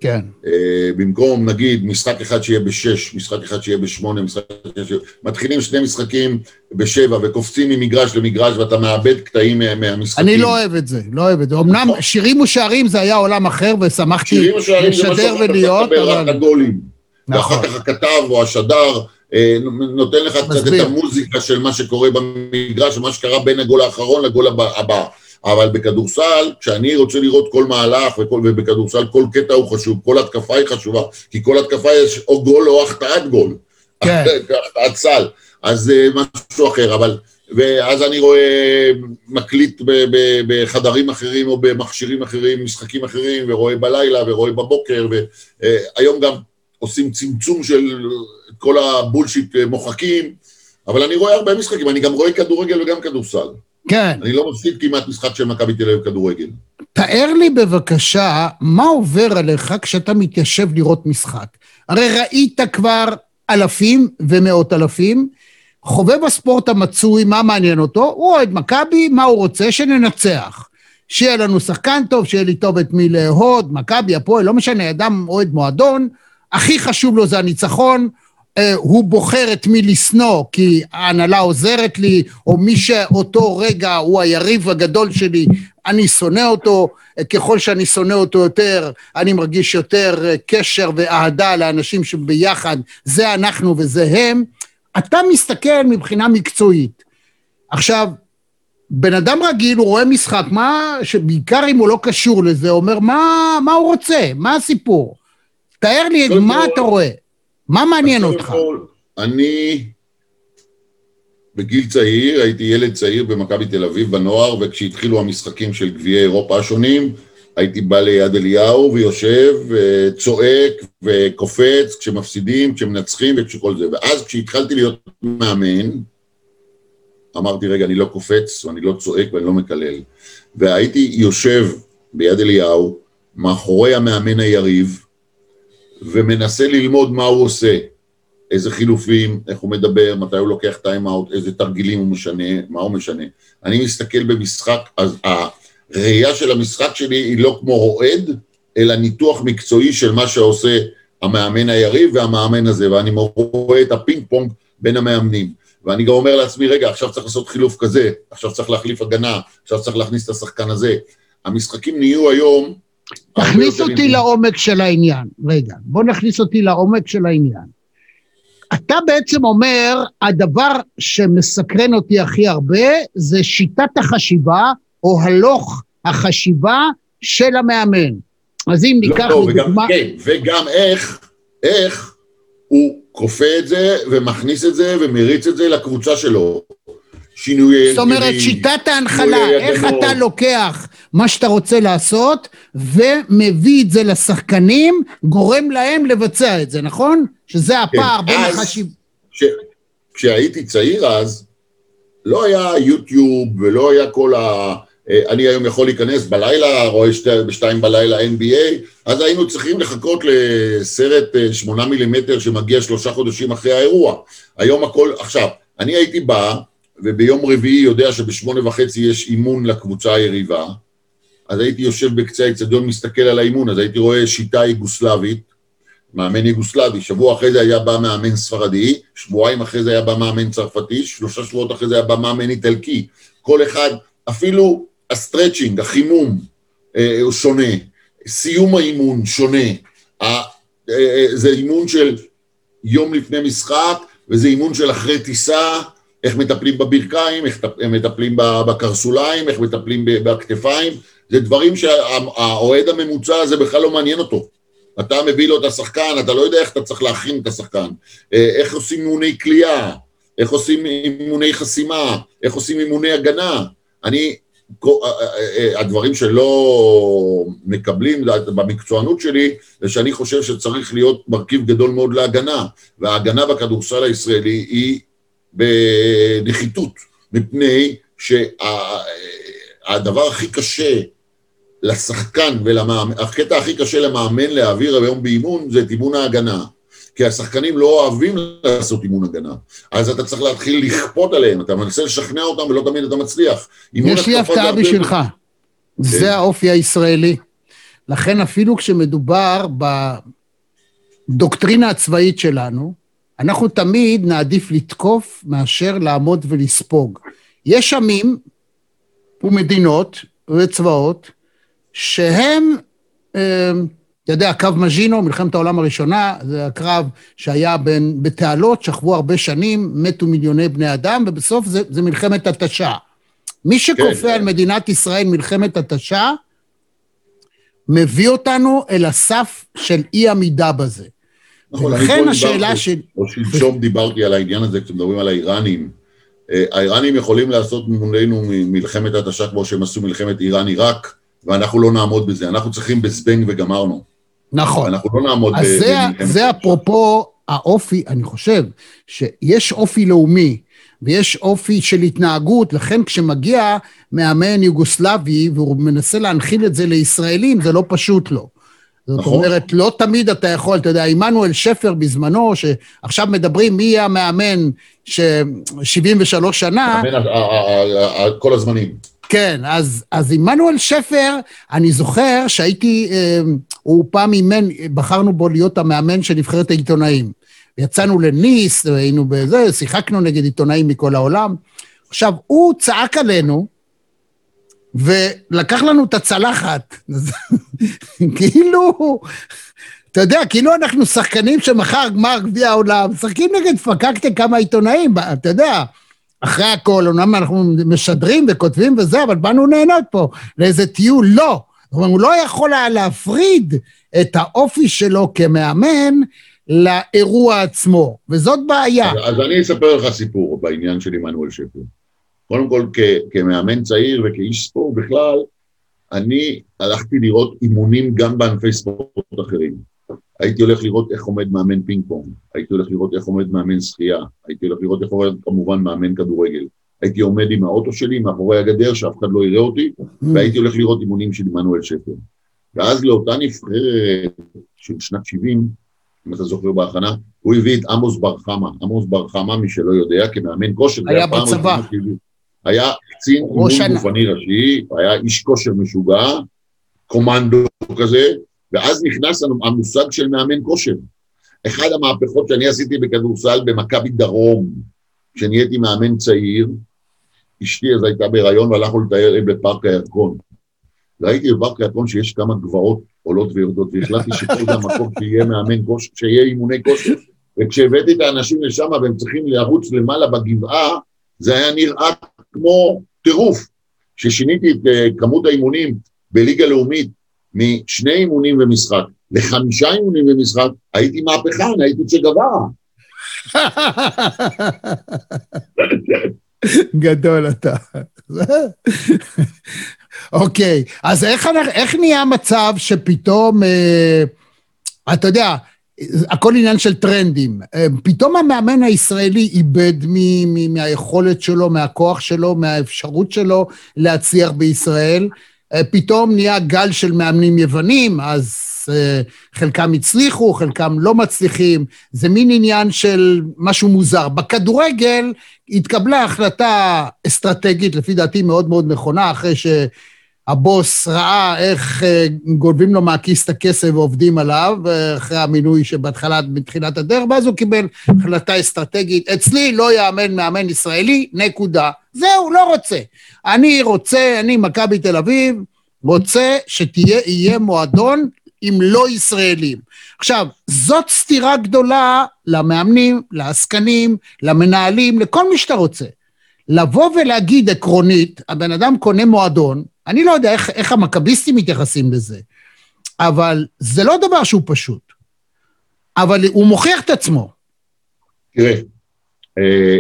כן. Uh, במקום, נגיד, משחק אחד שיהיה בשש, משחק אחד שיהיה בשמונה, משחק אחד שיהיה... מתחילים שני משחקים בשבע וקופצים ממגרש למגרש ואתה מאבד קטעים מהמשחקים. אני לא אוהב את זה, לא אוהב את זה. אמנם נכון. שירים ושערים זה היה עולם אחר ושמחתי לשדר ולהיות, אבל... רק הגולים. נכון. ואחר כך הכתב או השדר אה, נותן לך קצת את המוזיקה של מה שקורה במגרש, ומה שקרה בין הגול האחרון לגול הבא. אבל בכדורסל, כשאני רוצה לראות כל מהלך, וכל, ובכדורסל כל קטע הוא חשוב, כל התקפה היא חשובה, כי כל התקפה יש או גול או החטאת גול. כן. החטאת סל. אז זה משהו אחר, אבל... ואז אני רואה מקליט בחדרים אחרים או במכשירים אחרים, משחקים אחרים, ורואה בלילה ורואה בבוקר, והיום גם עושים צמצום של כל הבולשיט מוחקים, אבל אני רואה הרבה משחקים, אני גם רואה כדורגל וגם כדורסל. כן. אני לא מפסיד כמעט משחק של מכבי תל אביב כדורגל. תאר לי בבקשה מה עובר עליך כשאתה מתיישב לראות משחק. הרי ראית כבר אלפים ומאות אלפים, חובב הספורט המצוי, מה מעניין אותו? הוא אוהד מכבי, מה הוא רוצה? שננצח. שיהיה לנו שחקן טוב, שיהיה לי טוב את מי לאהוד, מכבי, הפועל, לא משנה, אדם אוהד מועדון, הכי חשוב לו זה הניצחון, הוא בוחר את מי לשנוא כי ההנהלה עוזרת לי, או מי שאותו רגע הוא היריב הגדול שלי, אני שונא אותו, אה, ככל שאני שונא אותו יותר, אני מרגיש יותר אה, קשר ואהדה לאנשים שביחד, זה אנחנו וזה הם. אתה מסתכל מבחינה מקצועית. עכשיו, בן אדם רגיל, הוא רואה משחק, מה, שבעיקר אם הוא לא קשור לזה, אומר, מה, מה הוא רוצה? מה הסיפור? תאר לי מה אתה רואה. מה מעניין אותך? אני בגיל צעיר, הייתי ילד צעיר במכבי תל אביב בנוער, וכשהתחילו המשחקים של גביעי אירופה השונים, הייתי בא ליד אליהו ויושב, וצועק וקופץ כשמפסידים, כשמנצחים וכשכל זה. ואז כשהתחלתי להיות מאמן, אמרתי, רגע, אני לא קופץ, ואני לא צועק ואני לא מקלל. והייתי יושב ביד אליהו, מאחורי המאמן היריב, ומנסה ללמוד מה הוא עושה, איזה חילופים, איך הוא מדבר, מתי הוא לוקח טיים-אאוט, איזה תרגילים הוא משנה, מה הוא משנה. אני מסתכל במשחק, אז הראייה של המשחק שלי היא לא כמו אוהד, אלא ניתוח מקצועי של מה שעושה המאמן היריב והמאמן הזה, ואני רואה את הפינג פונג בין המאמנים. ואני גם אומר לעצמי, רגע, עכשיו צריך לעשות חילוף כזה, עכשיו צריך להחליף הגנה, עכשיו צריך להכניס את השחקן הזה. המשחקים נהיו היום תכניס אותי לעומק של העניין. רגע, בוא נכניס אותי לעומק של העניין. אתה בעצם אומר, הדבר שמסקרן אותי הכי הרבה זה שיטת החשיבה, או הלוך החשיבה של המאמן. אז אם ניקח לא, לא, לדוגמה... כן, וגם איך, איך הוא כופה את זה ומכניס את זה ומריץ את זה לקבוצה שלו. שינויי... זאת אומרת, שיטת ההנחלה, איך אתה לוקח מה שאתה רוצה לעשות ומביא את זה לשחקנים, גורם להם לבצע את זה, נכון? שזה כן, הפער בין החשיב... כש... כשהייתי צעיר אז, לא היה יוטיוב ולא היה כל ה... אה, אני היום יכול להיכנס בלילה, רואה שתי, בשתיים בלילה NBA, אז היינו צריכים לחכות לסרט אה, שמונה מילימטר שמגיע שלושה חודשים אחרי האירוע. היום הכל, עכשיו, אני הייתי בא, וביום רביעי יודע שבשמונה וחצי יש אימון לקבוצה היריבה, אז הייתי יושב בקצה האצטדיון, מסתכל על האימון, אז הייתי רואה שיטה יוגוסלבית, מאמן יוגוסלבי, שבוע אחרי זה היה בא מאמן ספרדי, שבועיים אחרי זה היה בא מאמן צרפתי, שלושה שבועות אחרי זה היה בא מאמן איטלקי. כל אחד, אפילו ה stretching, החימום, אה, הוא שונה, סיום האימון שונה. אה, אה, זה אימון של יום לפני משחק, וזה אימון של אחרי טיסה, איך מטפלים בברכיים, איך מטפלים בקרסוליים, איך מטפלים בכתפיים, זה דברים שהאוהד הממוצע הזה בכלל לא מעניין אותו. אתה מביא לו את השחקן, אתה לא יודע איך אתה צריך להכין את השחקן, איך עושים אימוני כליאה, איך עושים אימוני חסימה, איך עושים אימוני הגנה. אני, הדברים שלא מקבלים במקצוענות שלי, זה שאני חושב שצריך להיות מרכיב גדול מאוד להגנה, וההגנה בכדורסל הישראלי היא בנחיתות, מפני שהדבר הכי קשה לשחקן ולמאמן, הקטע הכי קשה למאמן להעביר היום באימון זה את אימון ההגנה. כי השחקנים לא אוהבים לעשות אימון הגנה. אז אתה צריך להתחיל לכפות עליהם, אתה מנסה לשכנע אותם ולא תמיד אתה מצליח. יש לי הפתעה בשבילך. כן. זה האופי הישראלי. לכן אפילו כשמדובר בדוקטרינה הצבאית שלנו, אנחנו תמיד נעדיף לתקוף מאשר לעמוד ולספוג. יש עמים ומדינות וצבאות שהם, אה, אתה יודע, קו מז'ינו, מלחמת העולם הראשונה, זה הקרב שהיה בין, בתעלות, שכבו הרבה שנים, מתו מיליוני בני אדם, ובסוף זה, זה מלחמת התשה. מי שכופה כן. על מדינת ישראל מלחמת התשה, מביא אותנו אל הסף של אי עמידה בזה. נכון, ולכן השאלה של... או שלשום דיברתי על העניין הזה כשמדברים על האיראנים. אה, האיראנים יכולים לעשות מולנו מלחמת התשה כמו שהם עשו מלחמת איראן-עיראק, ואנחנו לא נעמוד בזה. אנחנו צריכים בזבנג וגמרנו. נכון. אנחנו לא נעמוד אז זה, זה אפרופו האופי, אני חושב, שיש אופי לאומי ויש אופי של התנהגות, לכן כשמגיע מאמן יוגוסלבי והוא מנסה להנחיל את זה לישראלים, זה לא פשוט לו. זאת נכון. אומרת, לא תמיד אתה יכול, אתה יודע, עמנואל שפר בזמנו, שעכשיו מדברים מי יהיה המאמן ש-73 שנה... מאמן כל הזמנים. כן, אז, אז עמנואל שפר, אני זוכר שהייתי, אה, הוא פעם אימן, בחרנו בו להיות המאמן של נבחרת העיתונאים. יצאנו לניס, היינו בזה, שיחקנו נגד עיתונאים מכל העולם. עכשיו, הוא צעק עלינו, ולקח לנו את הצלחת. כאילו, אתה יודע, כאילו אנחנו שחקנים שמחר גמר גביע העולם, משחקים נגד פקקטה כמה עיתונאים, אתה יודע, אחרי הכל, אומנם אנחנו משדרים וכותבים וזה, אבל באנו ליהנות פה לאיזה טיול, לא. זאת אומרת, הוא לא יכול היה להפריד את האופי שלו כמאמן לאירוע עצמו, וזאת בעיה. אז, אז אני אספר לך סיפור בעניין של עמנואל שפר. קודם כל, כ- כמאמן צעיר וכאיש ספורט בכלל, אני הלכתי לראות אימונים גם בענפי ספורט אחרים. הייתי הולך לראות איך עומד מאמן פינג פונג, הייתי הולך לראות איך עומד מאמן שחייה, הייתי הולך לראות איך עומד כמובן מאמן כדורגל. הייתי עומד עם האוטו שלי מאחורי הגדר, שאף אחד לא יראה אותי, mm. והייתי הולך לראות אימונים של עמנואל שפר. ואז לאותה נבחרת של שנת 70, אם אתה זוכר בהכנה, הוא הביא את עמוס בר חמא. עמוס בר חמא, מי שלא יודע, כמאמן כושר. היה בצבא. היה קצין אימון גופני ראשי, היה איש כושר משוגע, קומנדו כזה, ואז נכנס המושג של מאמן כושר. אחד המהפכות שאני עשיתי בכדורסל במכבי דרום, כשנהייתי מאמן צעיר, אשתי אז הייתה בהיריון והלכנו לטייל בפארק הירקון. ראיתי בפארק הירקון שיש כמה גבעות עולות ויורדות, והחלטתי שכל זה המקום שיהיה מאמן כושר, שיהיה אימוני כושר. וכשהבאתי את האנשים לשם והם צריכים לרוץ למעלה בגבעה, זה היה נראה כמו טירוף. כששיניתי את uh, כמות האימונים בליגה לאומית משני אימונים במשחק לחמישה אימונים במשחק, הייתי מהפכן, הייתי צ'ה גווארה. גדול אתה. אוקיי, אז איך, איך נהיה מצב שפתאום, אה, אתה יודע, הכל עניין של טרנדים. אה, פתאום המאמן הישראלי איבד מ- מ- מהיכולת שלו, מהכוח שלו, מהאפשרות שלו להצליח בישראל. אה, פתאום נהיה גל של מאמנים יוונים, אז אה, חלקם הצליחו, חלקם לא מצליחים. זה מין עניין של משהו מוזר. בכדורגל התקבלה החלטה אסטרטגית, לפי דעתי מאוד מאוד נכונה, אחרי ש... הבוס ראה איך אה, גונבים לו מהכיס את הכסף ועובדים עליו, אחרי המינוי שבהתחלה, בתחילת הדרך, ואז הוא קיבל החלטה אסטרטגית, אצלי לא יאמן מאמן ישראלי, נקודה. זהו, לא רוצה. אני רוצה, אני מכבי תל אביב, רוצה שיהיה מועדון עם לא ישראלים. עכשיו, זאת סתירה גדולה למאמנים, לעסקנים, למנהלים, לכל מי שאתה רוצה. לבוא ולהגיד עקרונית, הבן אדם קונה מועדון, אני לא יודע איך, איך המכביסטים מתייחסים לזה, אבל זה לא דבר שהוא פשוט. אבל הוא מוכיח את עצמו. תראה, אה,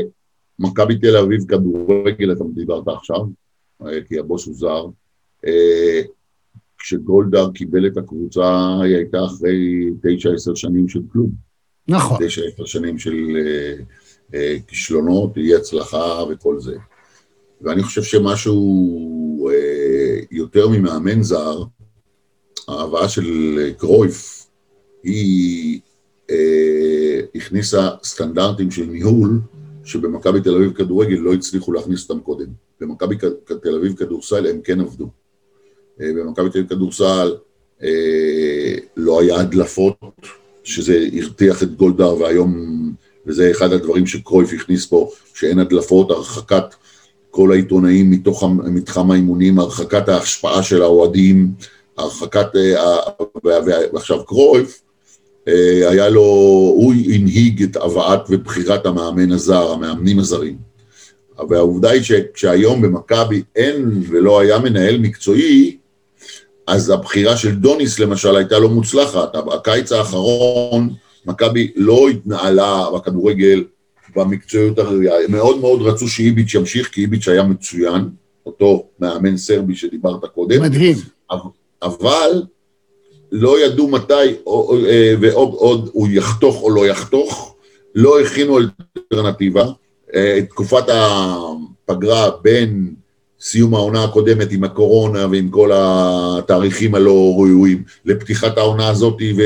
מכבי תל אביב כדורגל, אתה דיברת עכשיו, אה, כי הבוס הוא זר. אה, כשגולדהר קיבל את הקבוצה, היא הייתה אחרי תשע, עשר שנים של כלום. נכון. תשע, עשר שנים של כישלונות, אי הצלחה וכל זה. ואני חושב שמשהו יותר ממאמן זר, ההבאה של קרויף, היא אה, הכניסה סטנדרטים של ניהול שבמכבי תל אביב כדורגל לא הצליחו להכניס אותם קודם. במכבי תל אביב כדורסל הם כן עבדו. אה, במכבי תל אביב כדורסל אה, לא היה הדלפות, שזה הרתיח את גולדהר והיום, וזה אחד הדברים שקרויף הכניס פה, שאין הדלפות, הרחקת כל העיתונאים מתוך מתחם האימונים, הרחקת ההשפעה של האוהדים, הרחקת, אה, ועכשיו קרויף, אה, היה לו, הוא הנהיג את הבאת ובחירת המאמן הזר, המאמנים הזרים. והעובדה היא שכשהיום במכבי אין ולא היה מנהל מקצועי, אז הבחירה של דוניס למשל הייתה לא מוצלחת. הקיץ האחרון, מכבי לא התנהלה בכדורגל במקצועיות הראויה. הם מאוד מאוד רצו שאיביץ' ימשיך, כי איביץ' היה מצוין, אותו מאמן סרבי שדיברת קודם. מדהים. אבל לא ידעו מתי אה, ועוד עוד הוא יחתוך או לא יחתוך, לא הכינו אלטרנטיבה. אה, תקופת הפגרה בין סיום העונה הקודמת עם הקורונה ועם כל התאריכים הלא ראויים לפתיחת העונה הזאת ו,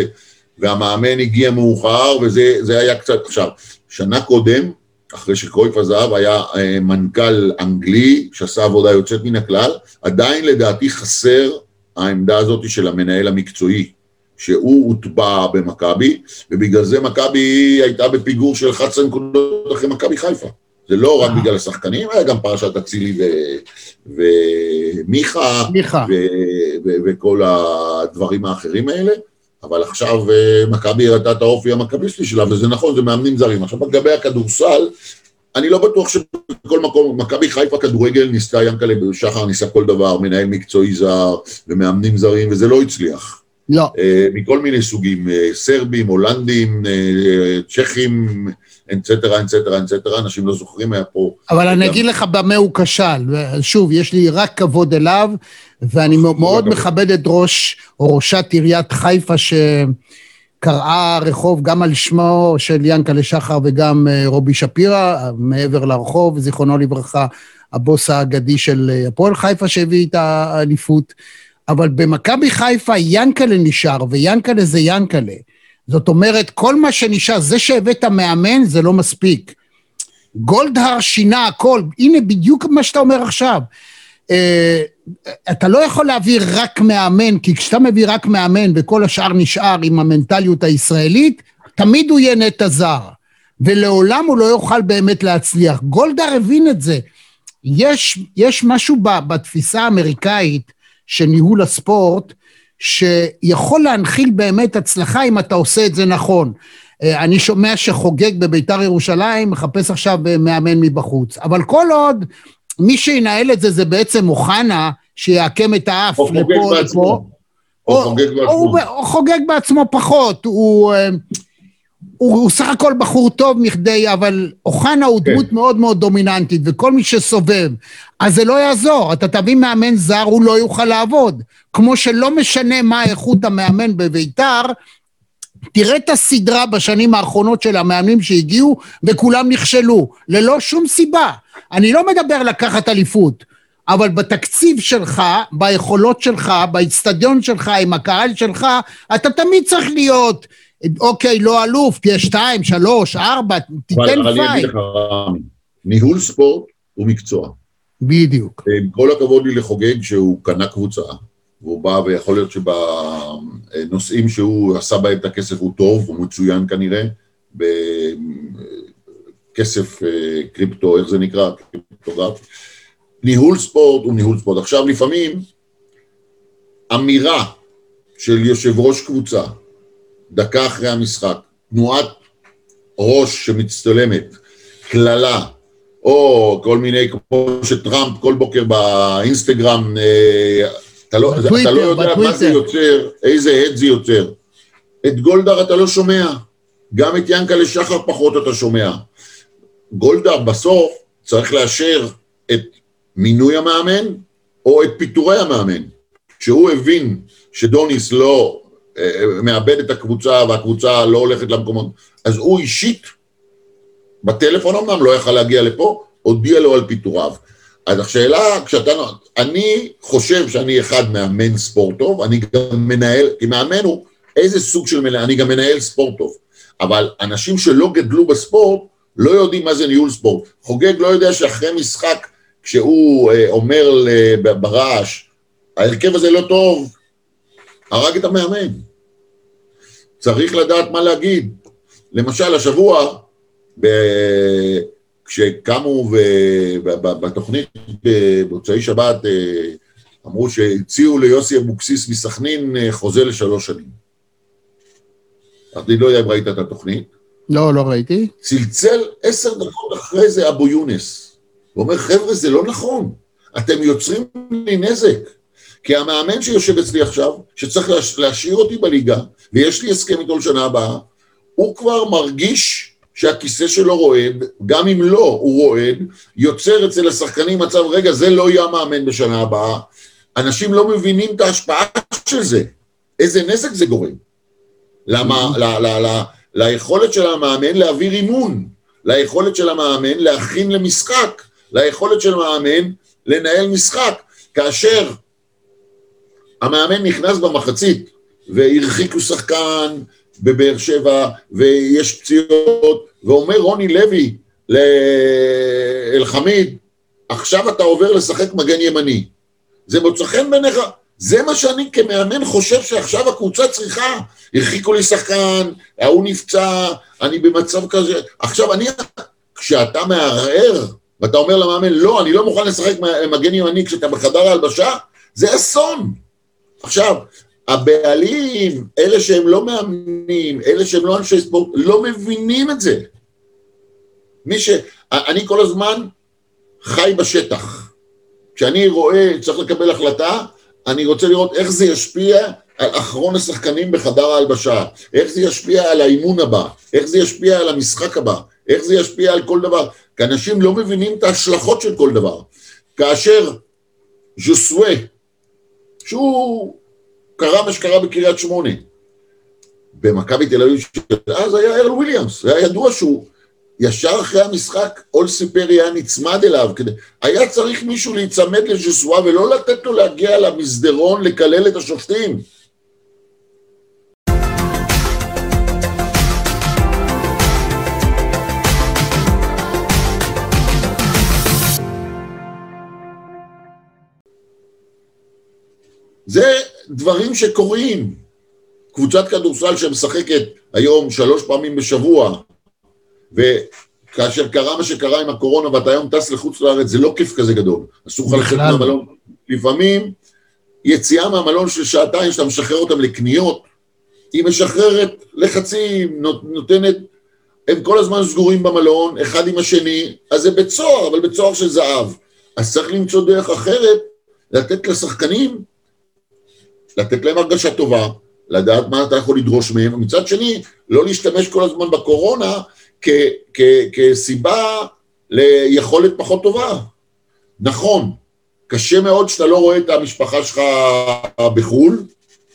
והמאמן הגיע מאוחר וזה היה קצת עכשיו. שנה קודם, אחרי שקרויף עזב, היה אה, מנכ"ל אנגלי שעשה עבודה יוצאת מן הכלל, עדיין לדעתי חסר העמדה הזאת של המנהל המקצועי, שהוא הוטבע במכבי, ובגלל זה מכבי הייתה בפיגור של 11 נקודות אחרי מכבי חיפה. זה לא רק בגלל השחקנים, היה גם פרשת אצילי ומיכה, וכל הדברים האחרים האלה. אבל עכשיו אה, מכבי הראתה את האופי המכביסטי שלה, וזה נכון, זה מאמנים זרים. עכשיו, לגבי הכדורסל, אני לא בטוח שבכל מקום, מכבי חיפה כדורגל ניסתה, ינקלה שחר ניסה כל דבר, מנהל מקצועי זר ומאמנים זרים, וזה לא הצליח. לא. Uh, מכל מיני סוגים, uh, סרבים, הולנדים, צ'כים, אנצטרה, אנצטרה, אנצטרה, אנשים לא זוכרים, היה פה... אבל אני אגיד לך במה הוא כשל. שוב, יש לי רק כבוד אליו, ואני מאוד מכבד את ראש או ראשת עיריית חיפה, שקראה רחוב גם על שמו של ינקלה שחר וגם אה, רובי שפירא, מעבר לרחוב, זיכרונו לברכה, הבוס האגדי של אה, הפועל חיפה שהביא את האליפות. אבל במכבי חיפה ינקלה נשאר, וינקלה זה ינקלה. זאת אומרת, כל מה שנשאר, זה שהבאת מאמן זה לא מספיק. גולדהר שינה הכל, הנה בדיוק מה שאתה אומר עכשיו. אה, אתה לא יכול להביא רק מאמן, כי כשאתה מביא רק מאמן וכל השאר נשאר עם המנטליות הישראלית, תמיד הוא יהיה נטע זר, ולעולם הוא לא יוכל באמת להצליח. גולדהר הבין את זה. יש, יש משהו בתפיסה האמריקאית של ניהול הספורט, שיכול להנחיל באמת הצלחה אם אתה עושה את זה נכון. אה, אני שומע שחוגג בביתר ירושלים, מחפש עכשיו מאמן מבחוץ. אבל כל עוד מי שינהל את זה זה בעצם אוחנה, שיעקם את האף לפה לפה. או חוגג בעצמו. הוא חוגג בעצמו פחות, הוא... אה, הוא, הוא סך הכל בחור טוב מכדי, אבל אוחנה הוא כן. דמות מאוד מאוד דומיננטית, וכל מי שסובב, אז זה לא יעזור. אתה תביא מאמן זר, הוא לא יוכל לעבוד. כמו שלא משנה מה איכות המאמן בביתר, תראה את הסדרה בשנים האחרונות של המאמנים שהגיעו, וכולם נכשלו, ללא שום סיבה. אני לא מדבר לקחת אליפות, אבל בתקציב שלך, ביכולות שלך, באיצטדיון שלך, עם הקהל שלך, אתה תמיד צריך להיות... אוקיי, לא אלוף, תהיה שתיים, שלוש, ארבע, תיתן fight. אבל אני אגיד לך, ניהול ספורט הוא מקצוע. בדיוק. עם כל הכבוד לי לחוגג שהוא קנה קבוצה, והוא בא, ויכול להיות שבנושאים שהוא עשה בהם את הכסף הוא טוב, הוא מצוין כנראה, בכסף אה, קריפטו, איך זה נקרא? קריפטוגרפי. ניהול ספורט הוא ניהול ספורט. עכשיו, לפעמים, אמירה של יושב ראש קבוצה, דקה אחרי המשחק, תנועת ראש שמצטלמת, קללה, או כל מיני, כמו שטראמפ כל בוקר באינסטגרם, אה, אתה לא, אתה לא יודע בטוויטר. מה זה יוצר, איזה הד זה יוצר. את גולדהר אתה לא שומע, גם את ינקלה שחר פחות אתה שומע. גולדהר בסוף צריך לאשר את מינוי המאמן או את פיטורי המאמן. כשהוא הבין שדוניס לא מאבד את הקבוצה והקבוצה לא הולכת למקומות, אז הוא אישית, בטלפון אמנם לא יכל להגיע לפה, הודיע לו על פיטוריו. אז השאלה, כשאתה... אני חושב שאני אחד מאמן ספורט טוב, אני גם מנהל, כי מאמן הוא איזה סוג של מנהל, אני גם מנהל ספורט טוב. אבל אנשים שלא גדלו בספורט, לא יודעים מה זה ניהול ספורט. חוגג לא יודע שאחרי משחק, כשהוא אה, אומר ברעש, ההרכב הזה לא טוב, הרג את המאמן. צריך לדעת מה להגיד. למשל, השבוע, ב... כשקמו בתוכנית במוצאי שבת, אה, אמרו שהציעו ליוסי אבוקסיס מסכנין אה, חוזה לשלוש שנים. אני לא יודע אם ראית את התוכנית. לא, לא ראיתי. צלצל עשר דקות אחרי זה אבו יונס. הוא אומר, חבר'ה, זה לא נכון. אתם יוצרים לי נזק. כי המאמן שיושב אצלי עכשיו, שצריך להשאיר אותי בליגה, ויש לי הסכם איתו לשנה הבאה, הוא כבר מרגיש שהכיסא שלו רועד, גם אם לא, הוא רועד, יוצר אצל השחקנים מצב, רגע, זה לא יהיה המאמן בשנה הבאה. אנשים לא מבינים את ההשפעה של זה, איזה נזק זה גורם. למה, ל, ל, ל, ל, ליכולת של המאמן להעביר אימון, ליכולת של המאמן להכין למשחק, ליכולת של המאמן לנהל משחק. כאשר המאמן נכנס במחצית והרחיקו שחקן בבאר שבע ויש פציעות, ואומר רוני לוי לאלחמיד, עכשיו אתה עובר לשחק מגן ימני. זה מוצא חן בעיניך? זה מה שאני כמאמן חושב שעכשיו הקבוצה צריכה. הרחיקו לי שחקן, ההוא נפצע, אני במצב כזה. עכשיו אני, כשאתה מערער, ואתה אומר למאמן, לא, אני לא מוכן לשחק מגן ימני כשאתה בחדר ההלבשה, זה אסון. עכשיו, הבעלים, אלה שהם לא מאמנים, אלה שהם לא אנשי ספורט, לא מבינים את זה. מי ש... אני כל הזמן חי בשטח. כשאני רואה, צריך לקבל החלטה, אני רוצה לראות איך זה ישפיע על אחרון השחקנים בחדר ההלבשה, איך זה ישפיע על האימון הבא, איך זה ישפיע על המשחק הבא, איך זה ישפיע על כל דבר. כי אנשים לא מבינים את ההשלכות של כל דבר. כאשר ז'וסווה, שהוא קרה מה שקרה בקריית שמונה, במכבי תל אביב, אז היה ארל וויליאמס, היה ידוע שהוא ישר אחרי המשחק, אול סיפרי היה נצמד אליו, כדי... היה צריך מישהו להיצמד לז'סואה ולא לתת לו להגיע למסדרון לקלל את השופטים. זה דברים שקורים. קבוצת כדורסל שמשחקת היום שלוש פעמים בשבוע, וכאשר קרה מה שקרה עם הקורונה ואתה היום טס לחוץ לארץ, זה לא כיף כזה גדול. אסור לך לצאת מהמלון. לפעמים יציאה מהמלון של שעתיים, שאתה משחרר אותם לקניות, היא משחררת לחצים, נותנת, הם כל הזמן סגורים במלון, אחד עם השני, אז זה בית סוהר, אבל בית סוהר של זהב. אז צריך למצוא דרך אחרת, לתת לשחקנים, לתת להם הרגשה טובה, לדעת מה אתה יכול לדרוש מהם, ומצד שני, לא להשתמש כל הזמן בקורונה כ- כ- כסיבה ליכולת פחות טובה. נכון, קשה מאוד שאתה לא רואה את המשפחה שלך בחו"ל,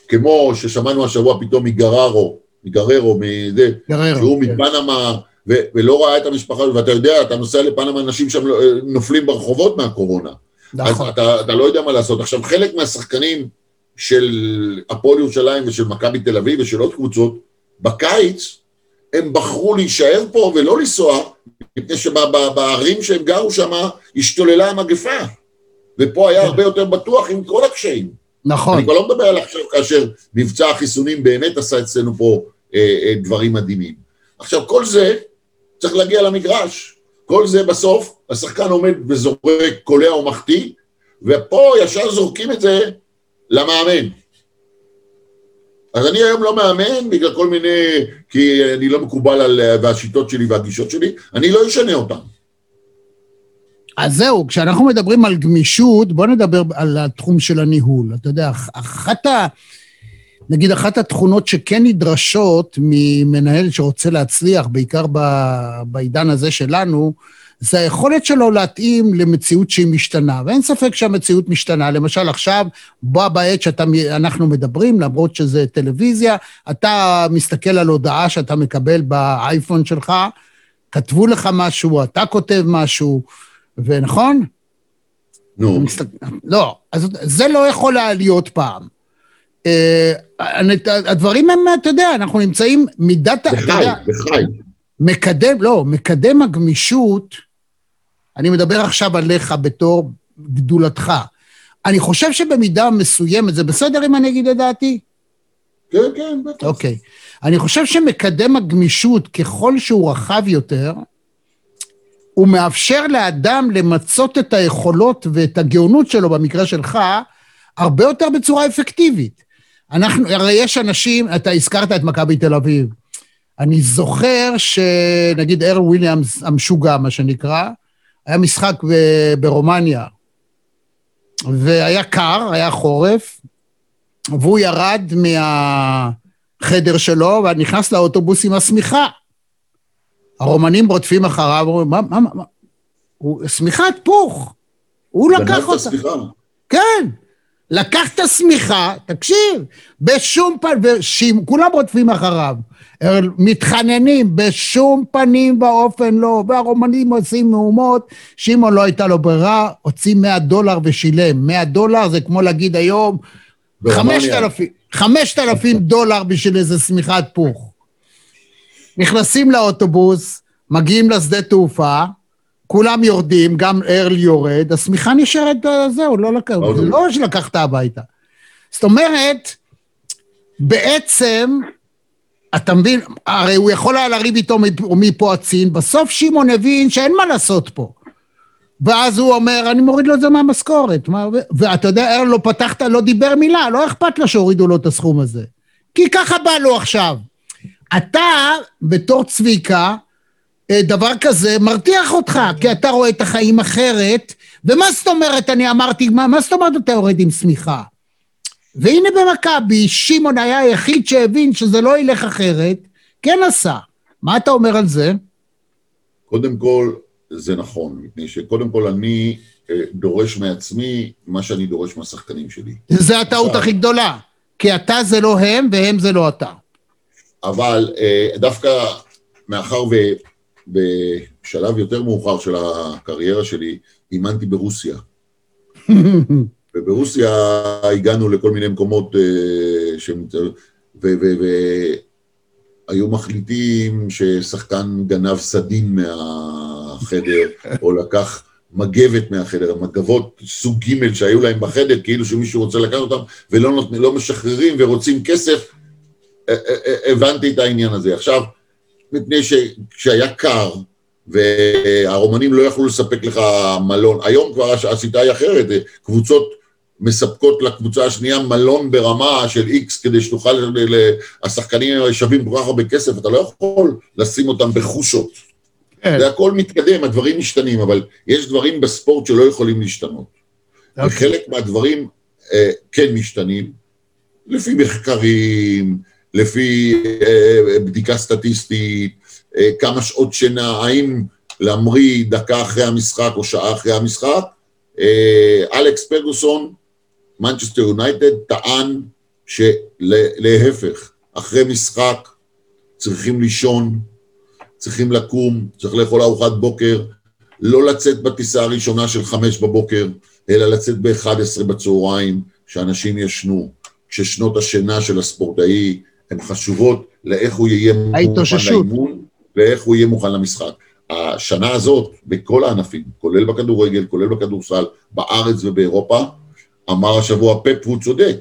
כמו ששמענו השבוע פתאום מגררו, מגררו, מזה, גררו, שהוא כן. מפנמה, ו- ולא ראה את המשפחה, ואתה יודע, אתה נוסע לפנמה, אנשים שם אה, נופלים ברחובות מהקורונה. נכון. אז אתה, אתה לא יודע מה לעשות. עכשיו, חלק מהשחקנים של הפועל ירושלים ושל מכבי תל אביב ושל עוד קבוצות, בקיץ הם בחרו להישאר פה ולא לנסוע, מפני שבערים שהם גרו שם השתוללה המגפה, ופה היה הרבה יותר בטוח עם כל הקשיים. נכון. אני כבר לא מדבר על עכשיו כאשר מבצע החיסונים באמת עשה אצלנו פה אה, אה, דברים מדהימים. עכשיו, כל זה צריך להגיע למגרש. כל זה בסוף, השחקן עומד וזורק, קולע או מחטיא, ופה ישר זורקים את זה למאמן. אז אני היום לא מאמן בגלל כל מיני, כי אני לא מקובל על, והשיטות שלי והגישות שלי, אני לא אשנה אותן. אז זהו, כשאנחנו מדברים על גמישות, בואו נדבר על התחום של הניהול. אתה יודע, אחת ה... נגיד, אחת התכונות שכן נדרשות ממנהל שרוצה להצליח, בעיקר ב, בעידן הזה שלנו, זה היכולת שלו להתאים למציאות שהיא משתנה. ואין ספק שהמציאות משתנה. למשל, עכשיו, בוא בעת שאנחנו מדברים, למרות שזה טלוויזיה, אתה מסתכל על הודעה שאתה מקבל באייפון שלך, כתבו לך משהו, אתה כותב משהו, ונכון? נו. No. מסתכל... לא, אז זה לא יכול היה להיות פעם. אה, הדברים הם, אתה יודע, אנחנו נמצאים מידת... בחי, בחי. מקדם, לא, מקדם הגמישות, אני מדבר עכשיו עליך בתור גדולתך. אני חושב שבמידה מסוימת, זה בסדר אם אני אגיד את דעתי? כן, כן, בטח. אוקיי. אני חושב שמקדם הגמישות, ככל שהוא רחב יותר, הוא מאפשר לאדם למצות את היכולות ואת הגאונות שלו, במקרה שלך, הרבה יותר בצורה אפקטיבית. אנחנו, הרי יש אנשים, אתה הזכרת את מכבי תל אביב. אני זוכר שנגיד ארל וויליאמס המשוגע, מה שנקרא, היה משחק ברומניה, והיה קר, היה חורף, והוא ירד מהחדר שלו ונכנס לאוטובוס עם השמיכה. הרומנים רודפים אחריו, אומרים, מה, מה, מה? הוא, שמיכת פוך. הוא לקח אותה. סליחה. כן. לקח את השמיכה, תקשיב, בשום פנים, כולם רודפים אחריו, מתחננים, בשום פנים ואופן לא, והרומנים עושים מהומות, שמעון לא הייתה לו ברירה, הוציא 100 דולר ושילם. 100 דולר זה כמו להגיד היום, 5,000 דולר בשביל איזה שמיכת פוך. נכנסים לאוטובוס, מגיעים לשדה תעופה, כולם יורדים, גם ארל יורד, השמיכה נשארת, זהו, לא לקח, זה לא שלקחת הביתה. זאת אומרת, בעצם, אתה מבין, הרי הוא יכול היה לריב איתו מפה הצין, בסוף שמעון הבין שאין מה לעשות פה. ואז הוא אומר, אני מוריד לו את זה מהמשכורת. ואתה יודע, ארל לא פתחת, לא דיבר מילה, לא אכפת לו שהורידו לו את הסכום הזה. כי ככה בא לו עכשיו. אתה, בתור צביקה, אה, דבר כזה מרתיח אותך, כי אתה רואה את החיים אחרת, ומה זאת אומרת, אני אמרתי, מה, מה זאת אומרת אתה יורד עם שמיכה? והנה במכבי, שמעון היה היחיד שהבין שזה לא ילך אחרת, כן עשה. מה אתה אומר על זה? קודם כל, זה נכון, מפני שקודם כל אני אה, דורש מעצמי מה שאני דורש מהשחקנים שלי. זה הטעות הכי גדולה, כי אתה זה לא הם והם זה לא אתה. אבל אה, דווקא מאחר ובשלב יותר מאוחר של הקריירה שלי, אימנתי ברוסיה. וברוסיה הגענו לכל מיני מקומות אה, שהם... והיו מחליטים ששחקן גנב סדין מהחדר, או לקח מגבת מהחדר, המגבות סוג ג' שהיו להם בחדר, כאילו שמישהו רוצה לקחת אותם, ולא נות, לא משחררים ורוצים כסף, הבנתי את העניין הזה. עכשיו, מפני שכשהיה קר, והרומנים לא יכלו לספק לך מלון, היום כבר השיטה היא אחרת, קבוצות מספקות לקבוצה השנייה מלון ברמה של איקס כדי שתוכל, השחקנים שווים כל כך הרבה כסף, אתה לא יכול לשים אותם בחושות. כן. זה הכל מתקדם, הדברים משתנים, אבל יש דברים בספורט שלא יכולים להשתנות. אוקיי. וחלק מהדברים אה, כן משתנים, לפי מחקרים, לפי אה, בדיקה סטטיסטית, אה, כמה שעות שינה, האם להמריא דקה אחרי המשחק או שעה אחרי המשחק. אה, אלכס פרגוסון, מנצ'סטר יונייטד, טען שלהפך, אחרי משחק צריכים לישון, צריכים לקום, צריך לאכול ארוחת בוקר, לא לצאת בטיסה הראשונה של חמש בבוקר, אלא לצאת ב-11 בצהריים, שאנשים ישנו, כששנות השינה של הספורטאי הן חשובות לאיך הוא יהיה מוכן לאימון ואיך הוא יהיה מוכן למשחק. השנה הזאת, בכל הענפים, כולל בכדורגל, כולל בכדורסל, בארץ ובאירופה, אמר השבוע פפ, והוא צודק,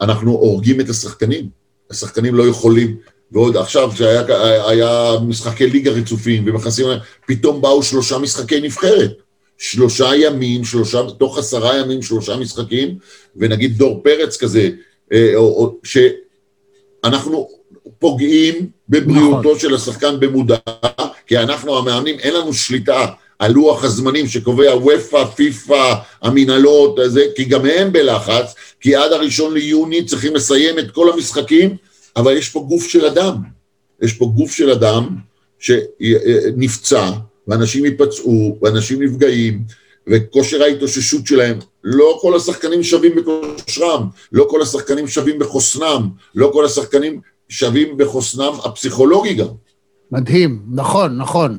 אנחנו הורגים את השחקנים, השחקנים לא יכולים, ועוד עכשיו שהיה משחקי ליגה רצופים ומכנסים, פתאום באו שלושה משחקי נבחרת. שלושה ימים, שלושה, תוך עשרה ימים שלושה משחקים, ונגיד דור פרץ כזה, אה, שאנחנו פוגעים בבריאותו נכון. של השחקן במודע, כי אנחנו המאמנים, אין לנו שליטה על לוח הזמנים שקובע וופא, פיפא, המנהלות, כי גם הם בלחץ, כי עד הראשון ליוני צריכים לסיים את כל המשחקים, אבל יש פה גוף של אדם. יש פה גוף של אדם שנפצע, ואנשים ייפצעו, ואנשים נפגעים, וכושר ההתאוששות שלהם, לא כל השחקנים שווים בכושרם, לא כל השחקנים שווים בחוסנם, לא כל השחקנים שווים בחוסנם הפסיכולוגי גם. מדהים, נכון, נכון.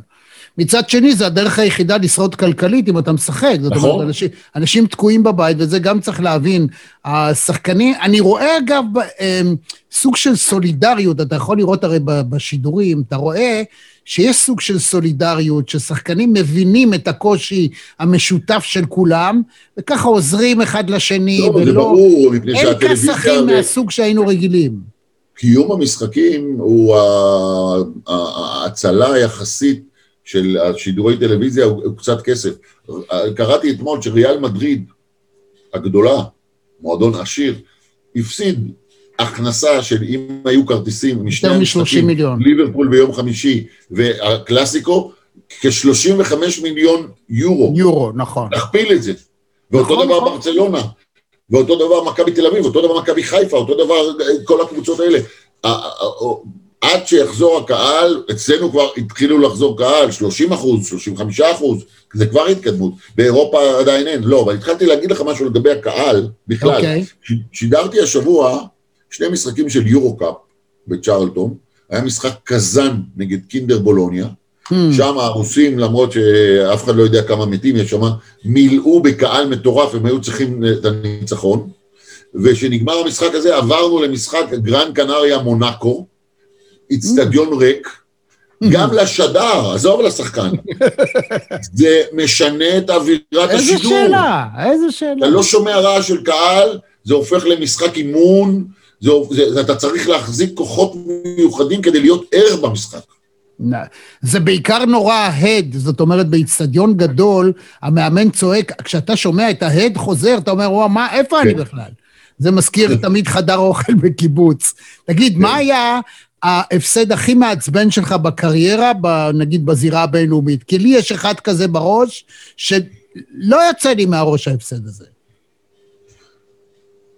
מצד שני, זה הדרך היחידה לשרוד כלכלית אם אתה משחק. זאת נכון. אומרת, אנשים, אנשים תקועים בבית, וזה גם צריך להבין. השחקנים, אני רואה אגב אמ, סוג של סולידריות, אתה יכול לראות הרי בשידורים, אתה רואה שיש סוג של סולידריות, ששחקנים מבינים את הקושי המשותף של כולם, וככה עוזרים אחד לשני, לא, ולא... זה ברור, מפני שהטלוויזיה... אין כסחים מהסוג שהיינו רגילים. קיום המשחקים הוא ההצלה היחסית של שידורי טלוויזיה הוא קצת כסף. קראתי אתמול שריאל מדריד הגדולה, מועדון עשיר, הפסיד הכנסה של אם היו כרטיסים משני המשחקים, ליברפול ביום חמישי והקלאסיקו, כ-35 מיליון יורו. יורו, נכון. תכפיל את זה. ואותו נכון, דבר נכון. ברצלונה, ואותו דבר מכבי תל אביב, אותו דבר מכבי חיפה, אותו דבר כל הקבוצות האלה. עד שיחזור הקהל, אצלנו כבר התחילו לחזור קהל, 30 אחוז, 35 אחוז, זה כבר התקדמות. באירופה עדיין אין. לא, אבל התחלתי להגיד לך משהו לגבי הקהל בכלל. Okay. אוקיי. שידרתי השבוע שני משחקים של יורו-קאפ בצ'רלטון, היה משחק קזאן נגד קינדר בולוניה, hmm. שם הרוסים, למרות שאף אחד לא יודע כמה מתים יש שם, מילאו בקהל מטורף, הם היו צריכים את הניצחון, וכשנגמר המשחק הזה עברנו למשחק גרן קנריה מונאקו, איצטדיון hmm. ריק, גם לשדר, עזוב לשחקן. זה משנה את אווירת השידור. איזה שאלה, איזה שאלה. אתה לא שומע רעש של קהל, זה הופך למשחק אימון, זה, זה, זה, אתה צריך להחזיק כוחות מיוחדים כדי להיות ער במשחק. זה בעיקר נורא ההד, זאת אומרת, באיצטדיון גדול, המאמן צועק, כשאתה שומע את ההד חוזר, אתה אומר, וואו, מה, איפה כן. אני בכלל? זה מזכיר תמיד חדר אוכל בקיבוץ. תגיד, כן. מה היה ההפסד הכי מעצבן שלך בקריירה, ב, נגיד בזירה הבינלאומית? כי לי יש אחד כזה בראש, שלא יוצא לי מהראש ההפסד הזה.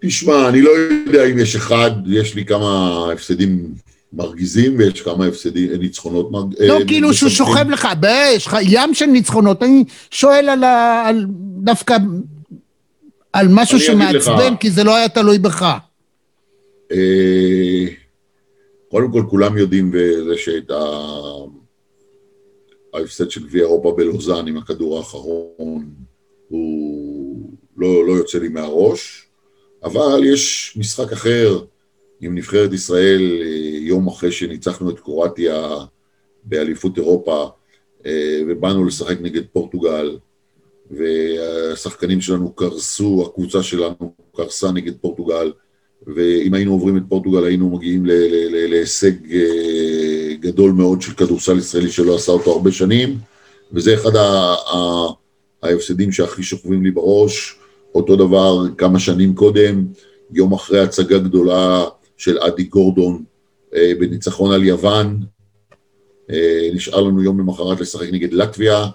תשמע, אני לא יודע אם יש אחד, יש לי כמה הפסדים מרגיזים ויש כמה הפסדים, ניצחונות מרגיזים. לא, כאילו שהוא שוכב לך, יש לך ים של ניצחונות, אני שואל על, ה, על דווקא על משהו שמעצבן, כי זה לא היה תלוי בך. אה, קודם כל, כולם יודעים וזה שאת ההפסד של גביע אירופה בלוזאן עם הכדור האחרון, הוא לא, לא יוצא לי מהראש. אבל יש משחק אחר עם נבחרת ישראל אה, יום אחרי שניצחנו את קרואטיה באליפות אירופה אה, ובאנו לשחק נגד פורטוגל והשחקנים שלנו קרסו, הקבוצה שלנו קרסה נגד פורטוגל ואם היינו עוברים את פורטוגל היינו מגיעים להישג אה, גדול מאוד של כדורסל ישראלי שלא עשה אותו הרבה שנים וזה אחד ההפסדים שהכי שוכבים לי בראש אותו דבר כמה שנים קודם, יום אחרי הצגה גדולה של אדי גורדון אה, בניצחון על יוון, אה, נשאר לנו יום למחרת לשחק נגד לטביה,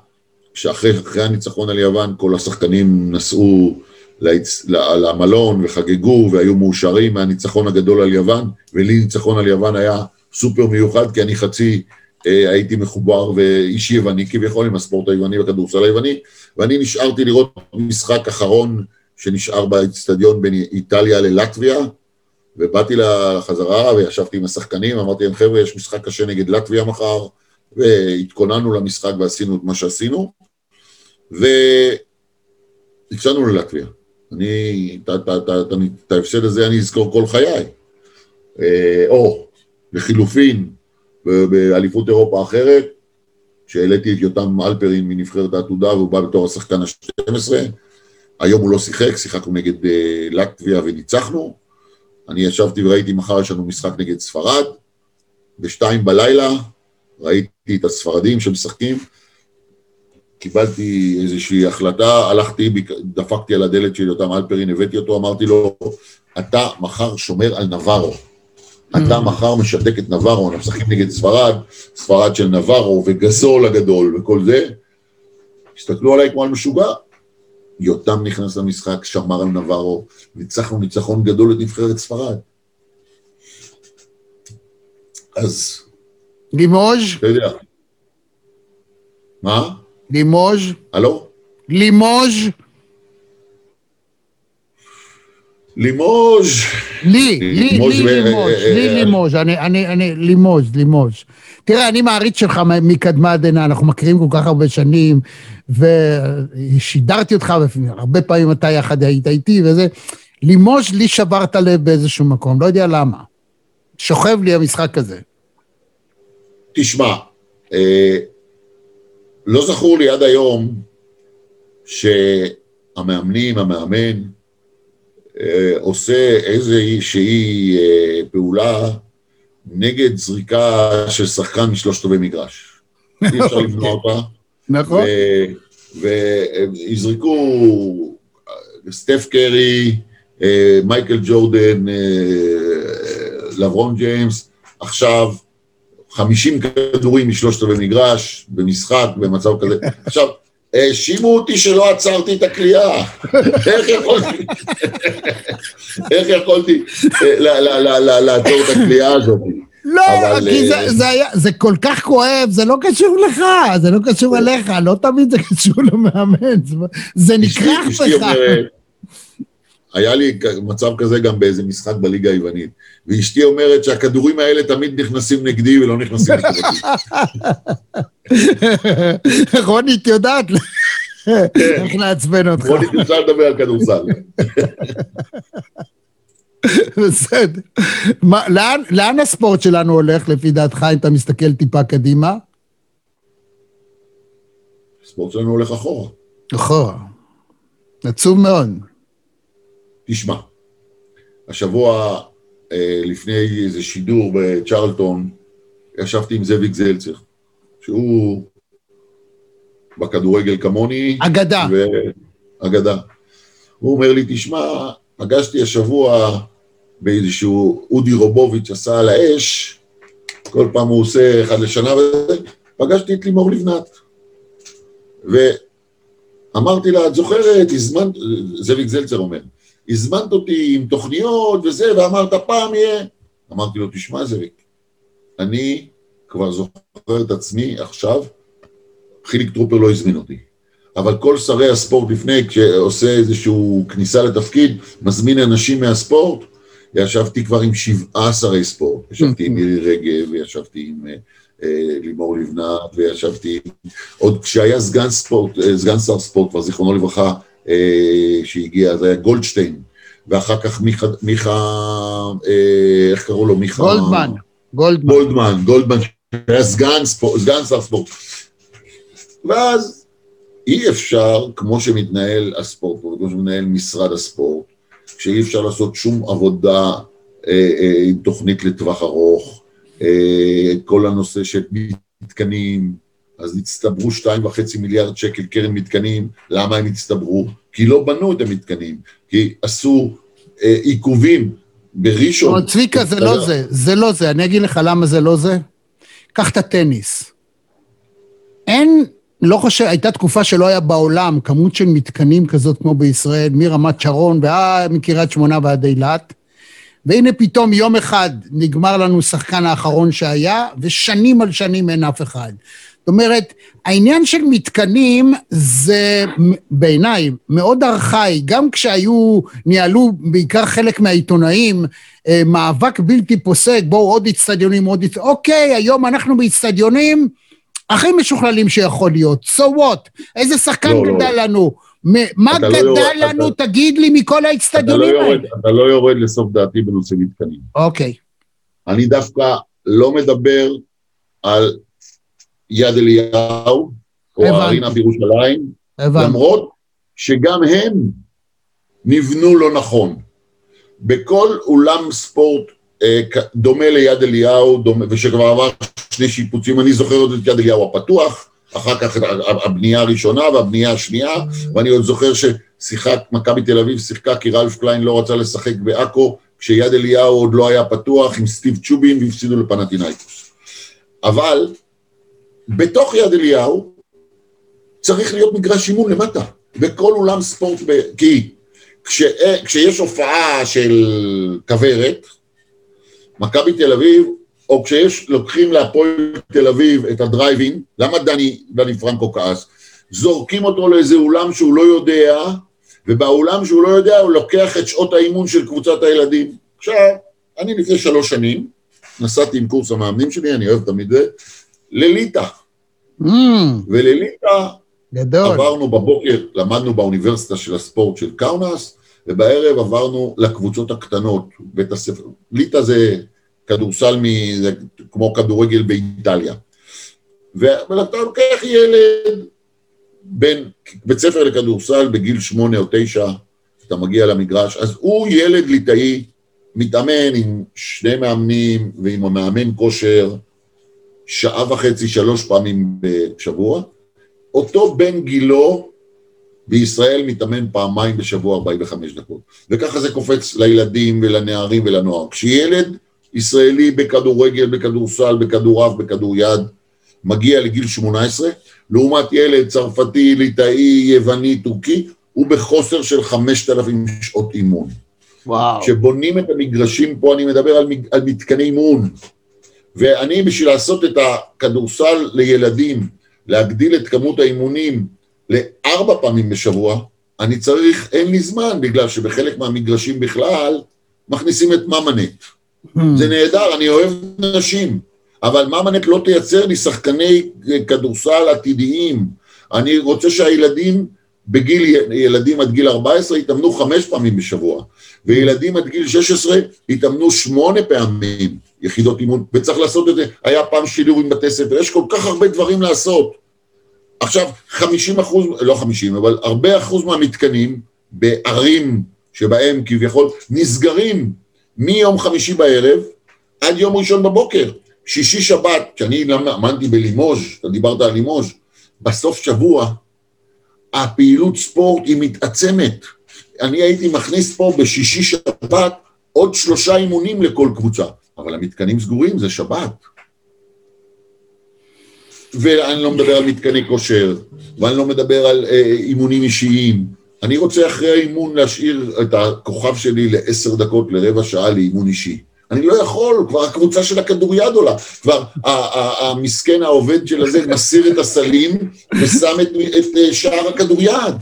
שאחרי הניצחון על יוון כל השחקנים נסעו להצ... למלון וחגגו והיו מאושרים מהניצחון הגדול על יוון, ולי ניצחון על יוון היה סופר מיוחד, כי אני חצי הייתי מחובר ואיש יווני כביכול עם הספורט היווני והכדורסל היווני, ואני נשארתי לראות משחק אחרון שנשאר באצטדיון בין איטליה ללטביה, ובאתי לחזרה וישבתי עם השחקנים, אמרתי להם, חבר'ה, יש משחק קשה נגד לטביה מחר, והתכוננו למשחק ועשינו את מה שעשינו, והפסדנו ללטביה. אני, את ההפסד הזה אני אזכור כל חיי. אה, או, לחילופין, באליפות אירופה אחרת, שהעליתי את יותם אלפרין מנבחרת העתודה, והוא בא בתור השחקן ה-12. היום הוא לא שיחק, שיחקנו נגד אה, לטביה וניצחנו. אני ישבתי וראיתי, מחר יש לנו משחק נגד ספרד. בשתיים בלילה ראיתי את הספרדים שמשחקים. קיבלתי איזושהי החלטה, הלכתי, דפקתי על הדלת של יותם אלפרין, הבאתי אותו, אמרתי לו, אתה מחר שומר על נברו. אתה מחר משתק את נברו, אנחנו משחקים נגד ספרד, ספרד של נברו וגזול הגדול וכל זה. הסתכלו עליי כמו על משוגע. יותם נכנס למשחק, שמר על נברו, ניצחנו ניצחון גדול את נבחרת ספרד. אז... לימוז'? אתה יודע. מה? לימוז'? הלו? לימוז'? לימוז'. לי, לי, לי לימוז', לי לימוז', אני, אני, אני, לימוז', לימוז'. תראה, אני מעריץ שלך מקדמה דנא, אנחנו מכירים כל כך הרבה שנים, ושידרתי אותך, והרבה פעמים אתה יחד היית איתי וזה. לימוז' לי שברת לב באיזשהו מקום, לא יודע למה. שוכב לי המשחק הזה. תשמע, אה, לא זכור לי עד היום שהמאמנים, המאמן, אה, עושה איזושהי אה, פעולה נגד זריקה של שחקן משלושת רבעי מגרש. אי אפשר למנוע אותה. נכון. ויזרקו סטף קרי, מייקל ג'ורדן, לברון ג'יימס, עכשיו 50 כדורים משלושת רבעי מגרש, במשחק, במצב כזה. עכשיו, האשימו אותי שלא עצרתי את הכלייה. איך יכולתי, איך יכולתי לעצור את הכלייה הזאת? לא, כי זה היה, זה כל כך כואב, זה לא קשור לך, זה לא קשור אליך, לא תמיד זה קשור למאמן, זה נכרח בך. היה לי מצב כזה גם באיזה משחק בליגה היוונית, ואשתי אומרת שהכדורים האלה תמיד נכנסים נגדי ולא נכנסים לטובתי. רונית יודעת איך לעצבן אותך. רונית אפשר לדבר על כדורסל. בסדר. לאן, לאן הספורט שלנו הולך, לפי דעתך, אם אתה מסתכל טיפה קדימה? הספורט שלנו הולך אחורה. אחורה. עצוב מאוד. תשמע, השבוע אה, לפני איזה שידור בצ'רלטון, ישבתי עם זאביק זלצר, שהוא בכדורגל כמוני. אגדה. ו... אגדה. הוא אומר לי, תשמע, פגשתי השבוע באיזשהו אודי רובוביץ' עשה על האש, כל פעם הוא עושה אחד לשנה, ופגשתי את לימור לבנת. ואמרתי לה, את זוכרת, הזמנת, זאביק זלצר אומר, הזמנת אותי עם תוכניות וזה, ואמרת פעם יהיה. אמרתי לו, תשמע זאביק, אני כבר זוכר את עצמי עכשיו, חיליק טרופר לא הזמין אותי. אבל כל שרי הספורט לפני, כשעושה איזושהי כניסה לתפקיד, מזמין אנשים מהספורט, ישבתי כבר עם שבעה שרי ספורט. ישבתי עם מירי רגב, וישבתי עם אה, לימור לבנת, וישבתי עוד כשהיה סגן ספורט, אה, סגן שר ספורט, כבר זיכרונו לברכה, אה, שהגיע, זה היה גולדשטיין, ואחר כך מיכה, מיכה אה, איך קראו לו? מיכה... גולדמן. גולדמן. גולדמן, גולדמן, שהיה סגן, ספורט, סגן שר ספורט. ואז אי אפשר, כמו שמתנהל הספורט, כמו שמתנהל משרד הספורט, שאי אפשר לעשות שום עבודה אה, אה, עם תוכנית לטווח ארוך, אה, כל הנושא של מתקנים, אז שתיים וחצי מיליארד שקל קרן מתקנים, למה הם הצטברו? כי לא בנו את המתקנים, כי עשו אה, עיכובים בראשון. אבל צביקה, זה לא זה, זה לא זה, אני אגיד לך למה זה לא זה. קח את הטניס. אין, לא חושב, הייתה תקופה שלא היה בעולם כמות של מתקנים כזאת כמו בישראל, מרמת שרון ועד מקריית שמונה ועד אילת. והנה פתאום יום אחד נגמר לנו שחקן האחרון שהיה, ושנים על שנים אין אף אחד. זאת אומרת, העניין של מתקנים זה בעיניי מאוד ארכאי, גם כשהיו, ניהלו בעיקר חלק מהעיתונאים, אה, מאבק בלתי פוסק, בואו עוד איצטדיונים, עוד איצטדיונים, אוקיי, היום אנחנו באיצטדיונים הכי משוכללים שיכול להיות, so what? איזה שחקן לא, לא. גדל לא. לנו? מה לא גדל לא לנו, אתה, תגיד לי, מכל האיצטדיונים לא האלה? אתה לא יורד לסוף דעתי בנושא מתקנים. אוקיי. אני דווקא לא מדבר על יד אליהו, או. הארינה בירושלים, הבנתי. למרות שגם הם נבנו לא נכון. בכל אולם ספורט אה, דומה ליד אליהו, דומה, ושכבר עבר שני שיפוצים, אני זוכר עוד את יד אליהו הפתוח, אחר כך הבנייה הראשונה והבנייה השנייה, ואני עוד זוכר ששיחק, מכבי תל אביב שיחקה כי רלף קליין לא רצה לשחק בעכו, כשיד אליהו עוד לא היה פתוח עם סטיב צ'ובין והפסידו לפנטינאיקוס. אבל בתוך יד אליהו צריך להיות מגרש אימון למטה, בכל אולם ספורט, ב... כי כש... כשיש הופעה של כוורת, מכבי תל אביב, או כשיש, לוקחים להפועל תל אביב את הדרייבין, למה דני, דני פרנקו כעס? זורקים אותו לאיזה אולם שהוא לא יודע, ובאולם שהוא לא יודע הוא לוקח את שעות האימון של קבוצת הילדים. עכשיו, אני לפני שלוש שנים, נסעתי עם קורס המאמנים שלי, אני אוהב תמיד זה, לליטא, Mm, ולליטא גדול. עברנו בבוקר, למדנו באוניברסיטה של הספורט של קאונס, ובערב עברנו לקבוצות הקטנות, בית הספר. ליטא זה כדורסל, מ... זה כמו כדורגל באיטליה. ואתה לוקח ילד בין בית ספר לכדורסל בגיל שמונה או תשע, אתה מגיע למגרש, אז הוא ילד ליטאי, מתאמן עם שני מאמנים ועם המאמן כושר, שעה וחצי, שלוש פעמים בשבוע, אותו בן גילו בישראל מתאמן פעמיים בשבוע 45 דקות. וככה זה קופץ לילדים ולנערים ולנוער. כשילד ישראלי בכדורגל, בכדורסל, בכדורעף, בכדוריד, מגיע לגיל 18, לעומת ילד צרפתי, ליטאי, יווני, טורקי, הוא בחוסר של 5,000 שעות אימון. וואו. כשבונים את המגרשים פה, אני מדבר על, מג- על מתקני אימון. ואני, בשביל לעשות את הכדורסל לילדים, להגדיל את כמות האימונים לארבע פעמים בשבוע, אני צריך, אין לי זמן, בגלל שבחלק מהמגרשים בכלל, מכניסים את ממנט. Mm, זה נהדר, אני אוהב נשים, אבל ממנט לא תייצר לי שחקני כדורסל עתידיים. אני רוצה שהילדים בגיל, ילדים עד גיל 14 יתאמנו חמש פעמים בשבוע, וילדים עד גיל 16 יתאמנו שמונה פעמים יחידות אימון, וצריך לעשות את זה, היה פעם שילוב עם בתי ספר, יש כל כך הרבה דברים לעשות. עכשיו, 50 אחוז, לא 50, אבל הרבה אחוז מהמתקנים בערים שבהם כביכול נסגרים מיום חמישי בערב עד יום ראשון בבוקר. שישי שבת, כשאני למדתי בלימוז', אתה דיברת על לימוז', בסוף שבוע הפעילות ספורט היא מתעצמת. אני הייתי מכניס פה בשישי שבת עוד שלושה אימונים לכל קבוצה, אבל המתקנים סגורים, זה שבת. ואני לא מדבר על מתקני כושר, ואני לא מדבר על אה, אימונים אישיים. אני רוצה אחרי האימון להשאיר את הכוכב שלי לעשר דקות, לרבע שעה לאימון אישי. אני לא יכול, כבר הקבוצה של הכדוריד עולה, כבר המסכן העובד של הזה מסיר את הסלים ושם את, את אה, שער הכדוריד.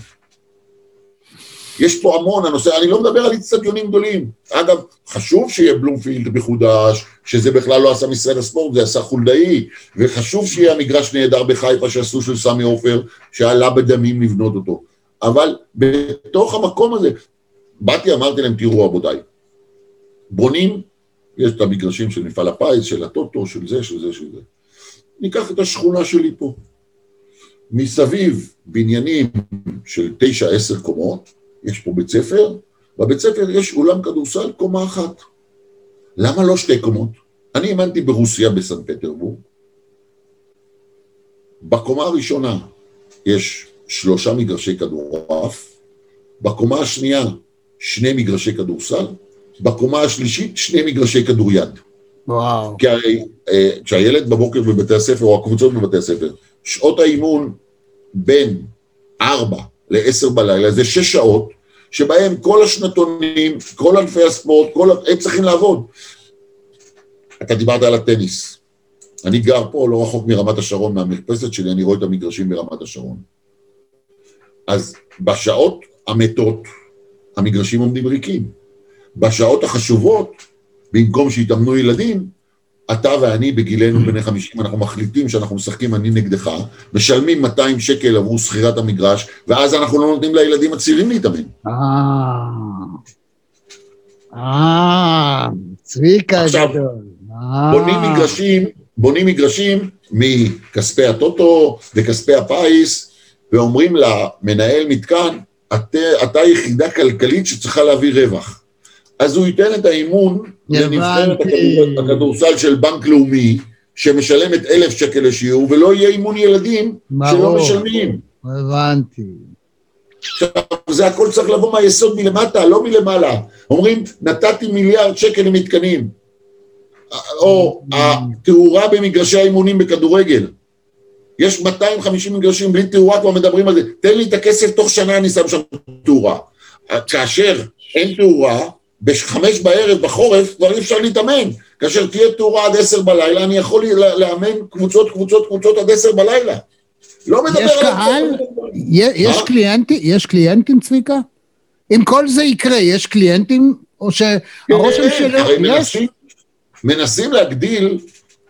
יש פה המון, הנושא, אני לא מדבר על אצטדיונים גדולים. אגב, חשוב שיהיה בלומפילד מחודש, שזה בכלל לא עשה משרד הספורט, זה עשה חולדאי, וחשוב שיהיה המגרש נהדר בחיפה שעשו של סמי עופר, שעלה בדמים לבנות אותו. אבל בתוך המקום הזה, באתי, אמרתי להם, תראו רבותיי, בונים, יש את המגרשים של מפעל הפיס, של הטוטו, של זה, של זה, של זה. ניקח את השכונה שלי פה. מסביב בניינים של תשע, עשר קומות, יש פה בית ספר, בבית ספר יש אולם כדורסל קומה אחת. למה לא שתי קומות? אני האמנתי ברוסיה, בסן פטרבורג. בקומה הראשונה יש שלושה מגרשי כדורעף, בקומה השנייה שני מגרשי כדורסל, בקומה השלישית שני מגרשי כדוריד. וואו. כי הרי אה, כשהילד בבוקר בבתי הספר, או הקבוצות בבתי הספר, שעות האימון בין 4 ל-10 בלילה זה 6 שעות, שבהם כל השנתונים, כל ענפי הספורט, כל, הם צריכים לעבוד. אתה דיברת על הטניס. אני גר פה לא רחוק מרמת השרון, מהמרפסת שלי, אני רואה את המגרשים ברמת השרון. אז בשעות המתות, המגרשים עומדים ריקים. בשעות החשובות, במקום שיתאמנו ילדים, אתה ואני בגילנו בני 50, אנחנו מחליטים שאנחנו משחקים אני נגדך, משלמים 200 שקל עבור שכירת המגרש, ואז אנחנו לא נותנים לילדים הצעירים להתאמן. אה. אה, צביקה עכשיו, גדול. בונים מגרשים בונים מגרשים מכספי הטוטו וכספי הפיס, ואומרים למנהל מתקן, אתה, אתה יחידה כלכלית שצריכה להביא רווח. אז הוא ייתן את האימון לנבחרת הכדור, הכדורסל של בנק לאומי, שמשלמת אלף שקל לשיעור, ולא יהיה אימון ילדים שלא משלמים. הבנתי. עכשיו, זה הכל צריך לבוא מהיסוד מלמטה, לא מלמעלה. אומרים, נתתי מיליארד שקל למתקנים. או התאורה במגרשי האימונים בכדורגל. יש 250 מגרשים בלי תאורה, כבר מדברים על זה. תן לי את הכסף, תוך שנה אני שם שם תאורה. כאשר אין תאורה, בחמש בערב בחורף כבר אי אפשר להתאמן. כאשר תהיה תאורה עד עשר בלילה, אני יכול לאמן קבוצות, קבוצות, קבוצות עד עשר בלילה. לא מדבר יש על... קהל? יש קליינטים? יש קליינטים, צביקה? אם כל זה יקרה, יש קליינטים? או שהרושם כן, שלו... יש? מנסים להגדיל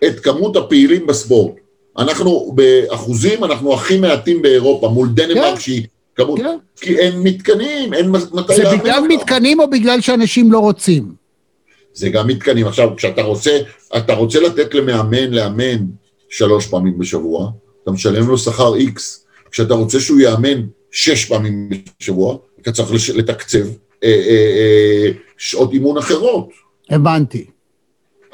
את כמות הפעילים בספורט. אנחנו באחוזים, אנחנו הכי מעטים באירופה, מול דנמרק כן. שהיא כמות, כן. כי אין מתקנים, אין מתי. זה בגלל מתקנים או בגלל שאנשים לא רוצים? זה גם מתקנים. עכשיו, כשאתה רוצה, אתה רוצה לתת למאמן לאמן שלוש פעמים בשבוע, אתה משלם לו שכר איקס. כשאתה רוצה שהוא יאמן שש פעמים בשבוע, אתה צריך לתקצב אה, אה, אה, שעות אימון אחרות. הבנתי.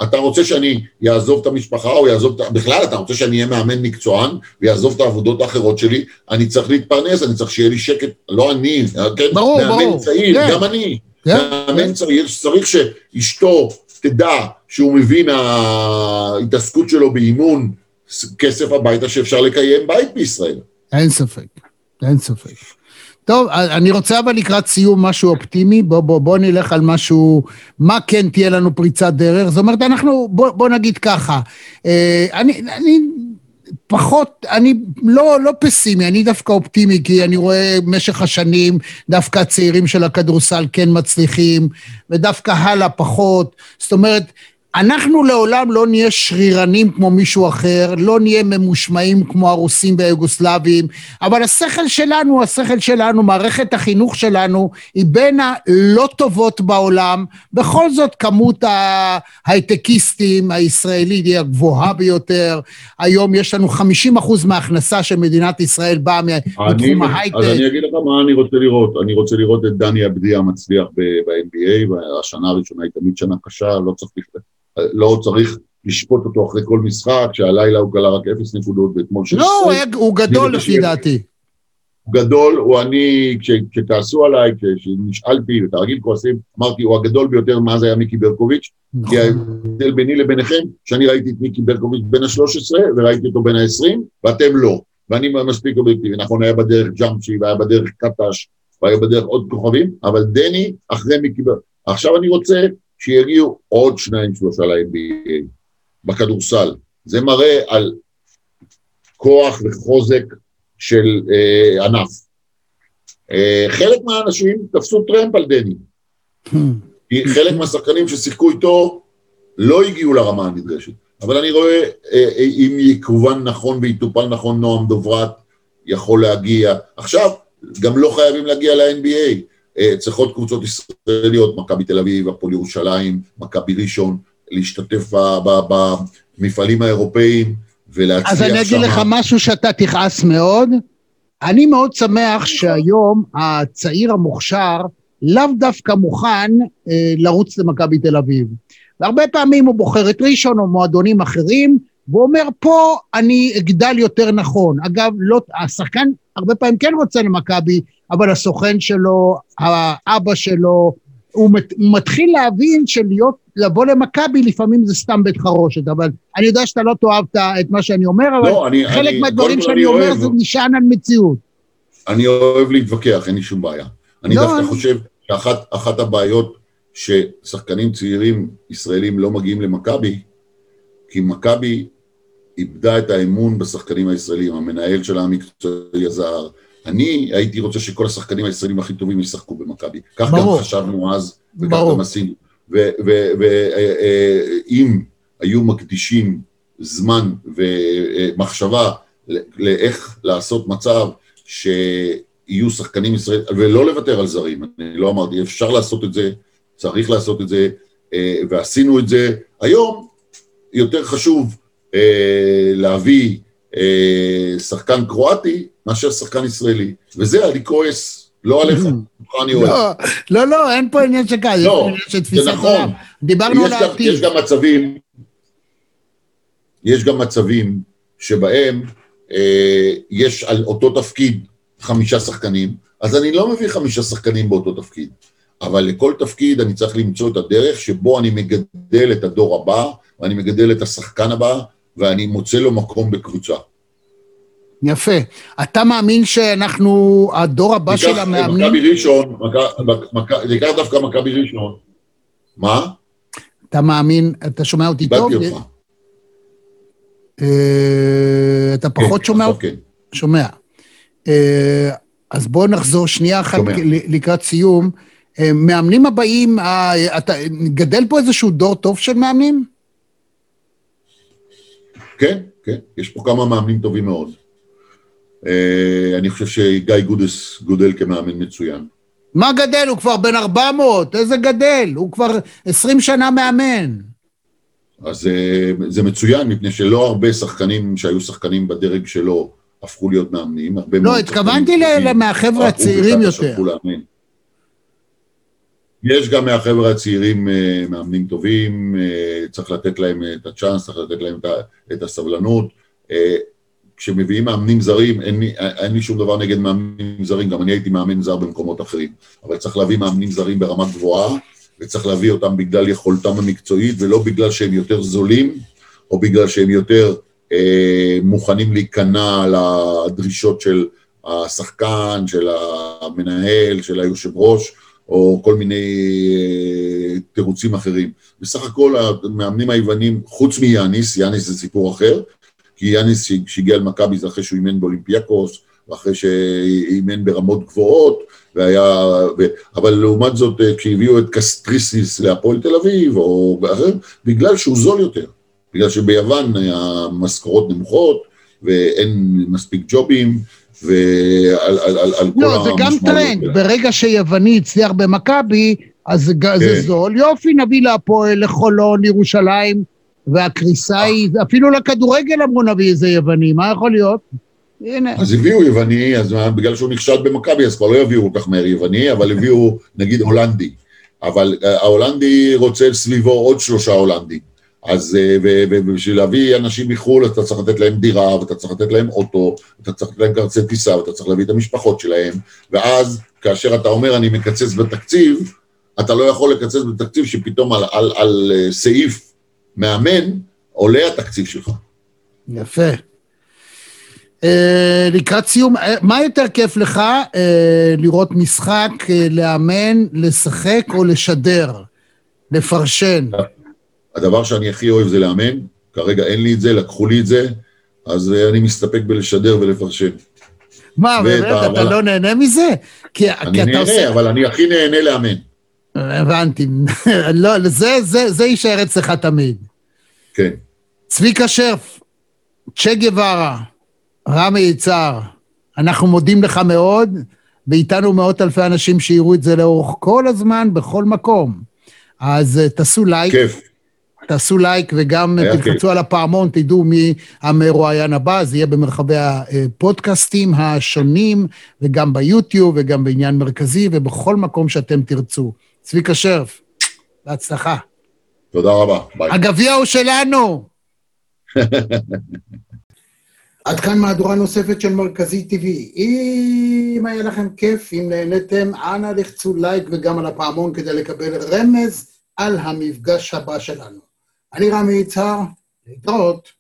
אתה רוצה שאני אעזוב את המשפחה או יעזוב את... בכלל, אתה רוצה שאני אהיה מאמן מקצוען ויעזוב את העבודות האחרות שלי? אני צריך להתפרנס, אני צריך שיהיה לי שקט, לא אני, כן? ברור, מאמן ברור. מאמן צעיר, כן. גם אני. כן. מאמן כן. צעיר שצריך שאשתו תדע שהוא מבין ההתעסקות שלו באימון כסף הביתה שאפשר לקיים בית בישראל. אין ספק, אין ספק. טוב, אני רוצה אבל לקראת סיום משהו אופטימי, בוא, בוא, בוא נלך על משהו, מה כן תהיה לנו פריצת דרך, זאת אומרת, אנחנו, בוא, בוא נגיד ככה, אה, אני, אני פחות, אני לא, לא פסימי, אני דווקא אופטימי, כי אני רואה במשך השנים, דווקא הצעירים של הכדורסל כן מצליחים, ודווקא הלאה פחות, זאת אומרת, אנחנו לעולם לא נהיה שרירנים כמו מישהו אחר, לא נהיה ממושמעים כמו הרוסים והיוגוסלבים, אבל השכל שלנו, השכל שלנו, מערכת החינוך שלנו, היא בין הלא טובות בעולם. בכל זאת, כמות ההייטקיסטים הישראלית היא הגבוהה ביותר. היום יש לנו 50 אחוז מההכנסה של מדינת ישראל באה מתחום ההייטק. אז אני אגיד לך מה אני רוצה לראות. אני רוצה לראות את דני אבדיה מצליח ב-NBA, והשנה הראשונה היא תמיד שנה קשה, לא צריך. לא צריך לשפוט אותו אחרי כל משחק, שהלילה הוא כלה רק אפס נקודות ואתמול שש לא, הוא, הוא גדול לפי דעתי. הוא גדול, הוא אני, כש, כשכעסו עליי, כשנשאלתי, ותרגיל כועסים, אמרתי, הוא הגדול ביותר מאז היה מיקי ברקוביץ', נכון. כי ההבדל ביני לביניכם, שאני ראיתי את מיקי ברקוביץ' בין ה-13 וראיתי אותו בין ה-20, ואתם לא. ואני מספיק אובייקטיבי, נכון, היה בדרך ג'אמצ'י, והיה בדרך קטש, והיה בדרך עוד כוכבים, אבל דני אחרי מיקי ברקוביץ'. עכשיו אני רוצה שיגיעו עוד שניים שלושה ל-NBA בכדורסל. זה מראה על כוח וחוזק של אה, ענף. אה, חלק מהאנשים תפסו טרמפ על דני. חלק מהשחקנים ששיחקו איתו לא הגיעו לרמה הנדרשת. אבל אני רואה, אה, אה, אם יכוון נכון ויטופל נכון, נועם דוברת יכול להגיע. עכשיו, גם לא חייבים להגיע ל-NBA. אה, צריכות קבוצות ישראליות, מכבי תל אביב, הפועל ירושלים, מכבי ראשון, להשתתף במפעלים האירופאיים ולהצליח שם. אז אני אגיד לך משהו שאתה תכעס מאוד. אני מאוד שמח שהיום הצעיר המוכשר לאו דווקא מוכן אה, לרוץ למכבי תל אביב. והרבה פעמים הוא בוחר את ראשון או מועדונים אחרים, והוא אומר, פה אני אגדל יותר נכון. אגב, לא, השחקן הרבה פעמים כן רוצה למכבי, אבל הסוכן שלו, האבא שלו, הוא מתחיל להבין שלהיות, לבוא למכבי לפעמים זה סתם בית חרושת, אבל אני יודע שאתה לא תאהב את מה שאני אומר, אבל לא, אני, חלק אני, מהדברים שאני אומר אוהב. זה נשען על מציאות. אני אוהב להתווכח, אין לי שום בעיה. אני לא, דווקא אני... חושב שאחת הבעיות ששחקנים צעירים ישראלים לא מגיעים למכבי, כי מכבי איבדה את האמון בשחקנים הישראלים, המנהל של המקצועי הזר, אני הייתי רוצה שכל השחקנים הישראלים הכי טובים ישחקו במכבי. כך גם חשבנו אז, וכך גם עשינו. ואם היו מקדישים זמן ומחשבה לאיך לעשות מצב שיהיו שחקנים ישראלים, ולא לוותר על זרים, אני לא אמרתי, אפשר לעשות את זה, צריך לעשות את זה, ועשינו את זה. היום יותר חשוב אה, להביא אה, שחקן קרואטי מאשר שחקן ישראלי. וזה, אני כועס, לא עליך, אותך אני אוהב. לא, לא, לא, אין פה עניין של קהל, יש לא, פה עניין של זה תפיסת נכון. עולם. דיברנו על העתיד. יש גם מצבים, יש גם מצבים שבהם אה, יש על אותו תפקיד חמישה שחקנים, אז אני לא מביא חמישה שחקנים באותו תפקיד. אבל לכל תפקיד אני צריך למצוא את הדרך שבו אני מגדל את הדור הבא, ואני מגדל את השחקן הבא, ואני מוצא לו מקום בקבוצה. יפה. אתה מאמין שאנחנו, הדור הבא של המאמנים... מכבי ראשון, תיקח דווקא מכבי ראשון. מה? אתה מאמין, אתה שומע אותי טוב? איבדתי אותך. אה, אתה פחות כן, שומע עכשיו אותי? כן. שומע. אה, אז בואו נחזור שנייה אחת שומע. לקראת סיום. אה, מאמנים הבאים, אתה גדל פה איזשהו דור טוב של מאמנים? כן, כן, יש פה כמה מאמנים טובים מאוד. אה, אני חושב שגיא גודס גודל כמאמן מצוין. מה גדל? הוא כבר בן 400, איזה גדל? הוא כבר 20 שנה מאמן. אז אה, זה מצוין, מפני שלא הרבה שחקנים שהיו שחקנים בדרג שלו הפכו להיות מאמנים. לא, התכוונתי מהחבר'ה הצעירים יותר. יש גם מהחבר'ה הצעירים אה, מאמנים טובים, אה, צריך לתת להם את הצ'אנס, צריך לתת להם את הסבלנות. אה, כשמביאים מאמנים זרים, אין לי, אין לי שום דבר נגד מאמנים זרים, גם אני הייתי מאמן זר במקומות אחרים, אבל צריך להביא מאמנים זרים ברמה גבוהה, וצריך להביא אותם בגלל יכולתם המקצועית, ולא בגלל שהם יותר זולים, או בגלל שהם יותר אה, מוכנים להיכנע לדרישות של השחקן, של המנהל, של היושב ראש, או כל מיני אה, תירוצים אחרים. בסך הכל המאמנים היוונים, חוץ מיאניס, יאניס זה סיפור אחר, כי יאניס שהגיע למכבי זה אחרי שהוא אימן באולימפיאקוס, ואחרי שאימן ברמות גבוהות, והיה... ו... אבל לעומת זאת, אה, כשהביאו את קסטריסיס להפועל תל אביב, או אחר, בגלל שהוא זול יותר. בגלל שביוון המשכורות נמוכות, ואין מספיק ג'ובים, ועל על, על, על כל לא, זה גם טרנד. שלה. ברגע שיווני הצליח במכבי, אז ג- זה כן. זול. יופי, נביא להפועל, לחולון, לירושלים, והקריסה אה. היא... אפילו לכדורגל אמרו נביא איזה יווני, מה יכול להיות? הנה. אז הביאו יווני, אז בגלל שהוא נכשל במכבי, אז כבר לא יביאו כל כך מהר יווני, אבל הביאו נגיד הולנדי. אבל uh, ההולנדי רוצה סביבו עוד שלושה הולנדים. אז אה, ובשביל להביא אנשים מחו"ל, אתה צריך לתת להם דירה, ואתה צריך לתת להם אוטו, אתה צריך לתת להם כרטיסי טיסה, ואתה צריך להביא את המשפחות שלהם, ואז כאשר אתה אומר אני מקצץ בתקציב, אתה לא יכול לקצץ בתקציב שפתאום על, על, על אה, סעיף מאמן עולה התקציב שלך. יפה. אה, לקראת סיום, מה יותר כיף לך, לראות משחק, לאמן, לשחק או לשדר? לפרשן. הדבר שאני הכי אוהב זה לאמן, כרגע אין לי את זה, לקחו לי את זה, אז אה, אני מסתפק בלשדר ולפרשן. מה, באמת, אתה ה- לא נהנה מזה? כי אני כי נהנה, עושה... אבל אני הכי נהנה לאמן. הבנתי. לא, זה, זה, זה יישאר אצלך תמיד. כן. צביקה שרף, צ'ה גווארה, רמי יצהר, אנחנו מודים לך מאוד, ואיתנו מאות אלפי אנשים שיראו את זה לאורך כל הזמן, בכל מקום. אז אה, תעשו לייק, כיף. תעשו לייק וגם היה תלחצו כיף. על הפעמון, תדעו מי המרואיין הבא, זה יהיה במרחבי הפודקאסטים השונים, וגם ביוטיוב, וגם בעניין מרכזי, ובכל מקום שאתם תרצו. צביקה שרף, בהצלחה. תודה רבה. ביי. הגביע הוא שלנו! עד כאן מהדורה נוספת של מרכזי TV. אם היה לכם כיף, אם נהניתם, אנא לחצו לייק וגם על הפעמון כדי לקבל רמז על המפגש הבא שלנו. אני רמי יצהר, להתראות.